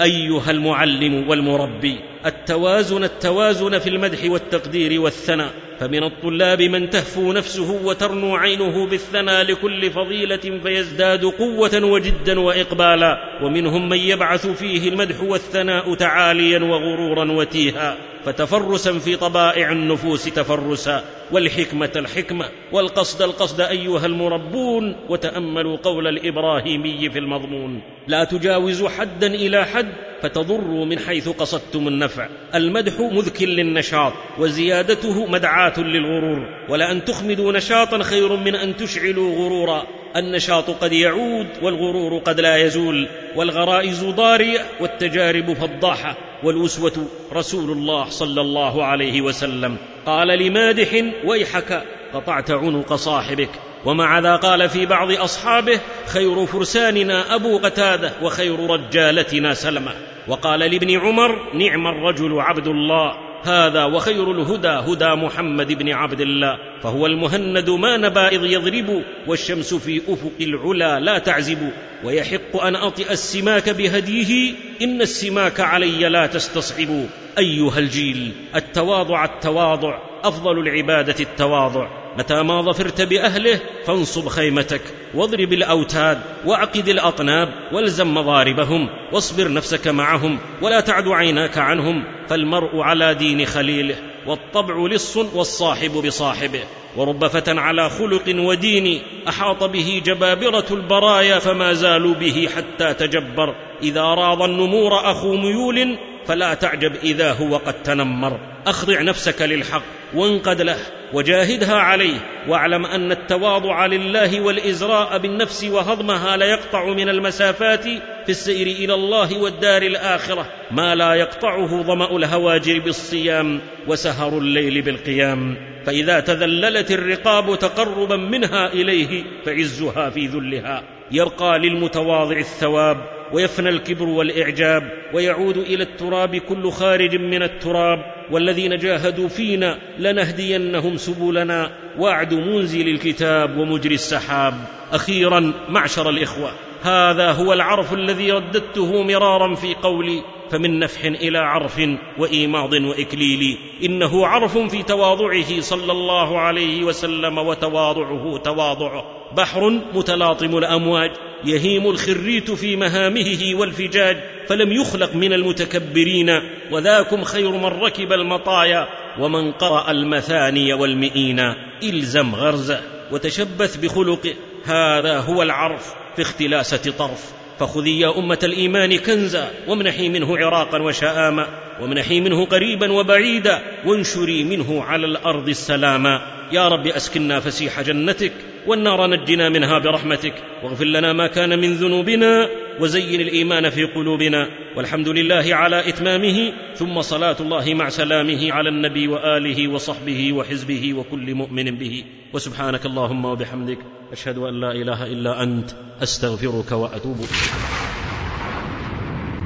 أيها المعلم والمربي التوازن التوازن في المدح والتقدير والثناء. فمن الطلاب من تهفو نفسه وترنو عينه بالثنى لكل فضيلة فيزداد قوة وجدا وإقبالا. ومنهم من يبعث فيه المدح والثناء تعاليا وغرورا وتيها. فتفرسا في طبائع النفوس تفرسا. والحكمة الحكمة والقصد القصد أيها المربون. وتأملوا قول الإبراهيمي في المضمون. لا تجاوزوا حدا إلى حد فتضروا من حيث قصدتم النفع. المدح مذك للنشاط وزيادته مدعاة للغرور. ولان تخمدوا نشاطا خير من أن تشعلوا غرورا. النشاط قد يعود والغرور قد لا يزول. والغرائز ضارية والتجارب فضاحة. والوسوه رسول الله صلى الله عليه وسلم. قال لمادح ويحك قطعت عنق صاحبك. ومع ذا قال في بعض أصحابه خير فرساننا أبو قتادة وخير رجالتنا سلمة. وقال لابن عمر نعم الرجل عبد الله هذا وخير الهدى هدى محمد بن عبد الله. فهو المهند ما نبا إذ يضرب والشمس في أفق العلا لا تعزب. ويحق أن أطئ السماك بهديه إن السماك علي لا تستصعب. أيها الجيل التواضع التواضع أفضل العبادة التواضع. متى ما ظفرت بأهله فانصب خيمتك واضرب الأوتاد وأعقد الأطناب والزم مضاربهم واصبر نفسك معهم ولا تعد عيناك عنهم فالمرء على دين خليله والطبع لص والصاحب بصاحبه. ورب فتى على خلق ودين أحاط به جبابرة البرايا فما زالوا به حتى تجبر. إذا راض النمور أخو ميول فلا تعجب إذا هو قد تنمر. أخضع نفسك للحق وانقد له وجاهدها عليه واعلم أن التواضع لله والإزراء بالنفس وهضمها ليقطع من المسافات في السير إلى الله والدار الآخرة. ما لا يقطعه ظمأ الهواجر بالصيام وسهر الليل بالقيام. فإذا تذللت الرقاب تقربا منها إليه فعزها في ذلها. يرقى للمتواضع الثواب ويفنى الكبر والإعجاب ويعود إلى التراب كل خارج من التراب والذين جاهدوا فينا لنهدينهم سبلنا وعد منزل الكتاب ومجري السحاب. أخيرا معشر الإخوة هذا هو العرف الذي رددته مرارا في قولي. فمن نفح إلى عرف وإيماض وإكليل. إنه عرف في تواضعه صلى الله عليه وسلم وتواضعه تواضعه بحر متلاطم الأمواج. يهيم الخريت في مهامه والفجاج. فلم يخلق من المتكبرين. وذاكم خير من ركب المطايا. ومن قرأ المثاني والمئين. إلزم غرزه. وتشبث بخلقه. هذا هو العرف في اختلاسة طرف. فخذي يا أمة الإيمان كنزا وامنحي منه عراقا وشآما وامنحي منه قريبا وبعيدا وانشري منه على الأرض السلاما. يا رب اسكنا فسيح جنتك والنار نجنا منها برحمتك. واغفر لنا ما كان من ذنوبنا وزين الإيمان في قلوبنا. والحمد لله على إتمامه ثم صلاة الله مع سلامه على النبي وآله وصحبه وحزبه وكل مؤمن به. وسبحانك اللهم وبحمدك. أشهد أن لا إله إلا أنت أستغفرك وأتوب إليك.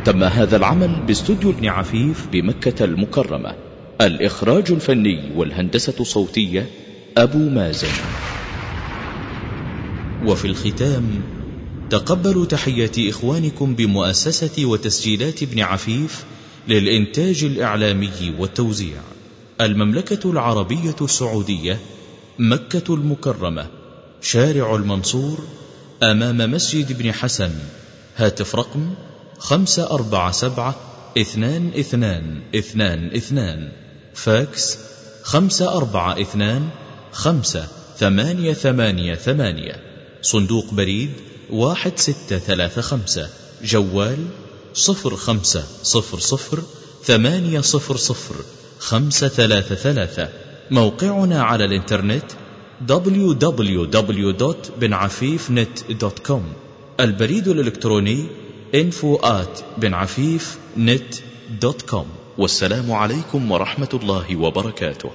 تم هذا العمل باستوديو ابن عفيف بمكة المكرمة. الإخراج الفني والهندسة الصوتية أبو مازن. وفي الختام تقبلوا تحيات إخوانكم بمؤسسة وتسجيلات ابن عفيف للإنتاج الإعلامي والتوزيع. المملكة العربية السعودية مكة المكرمة. شارع المنصور أمام مسجد ابن حسن هاتف رقم خمسة أربعة سبعة اثنان اثنان اثنان اثنان فاكس خمسة أربعة اثنان خمسة ثمانية ثمانية ثمانية صندوق بريد واحد ستة ثلاثة خمسة جوال صفر خمسة صفر صفر ثمانية صفر صفر خمسة ثلاثة ثلاثة موقعنا على الإنترنت www.benafifnet.com البريد الإلكتروني info at بن عفيف نت دوت كوم والسلام عليكم ورحمة الله وبركاته.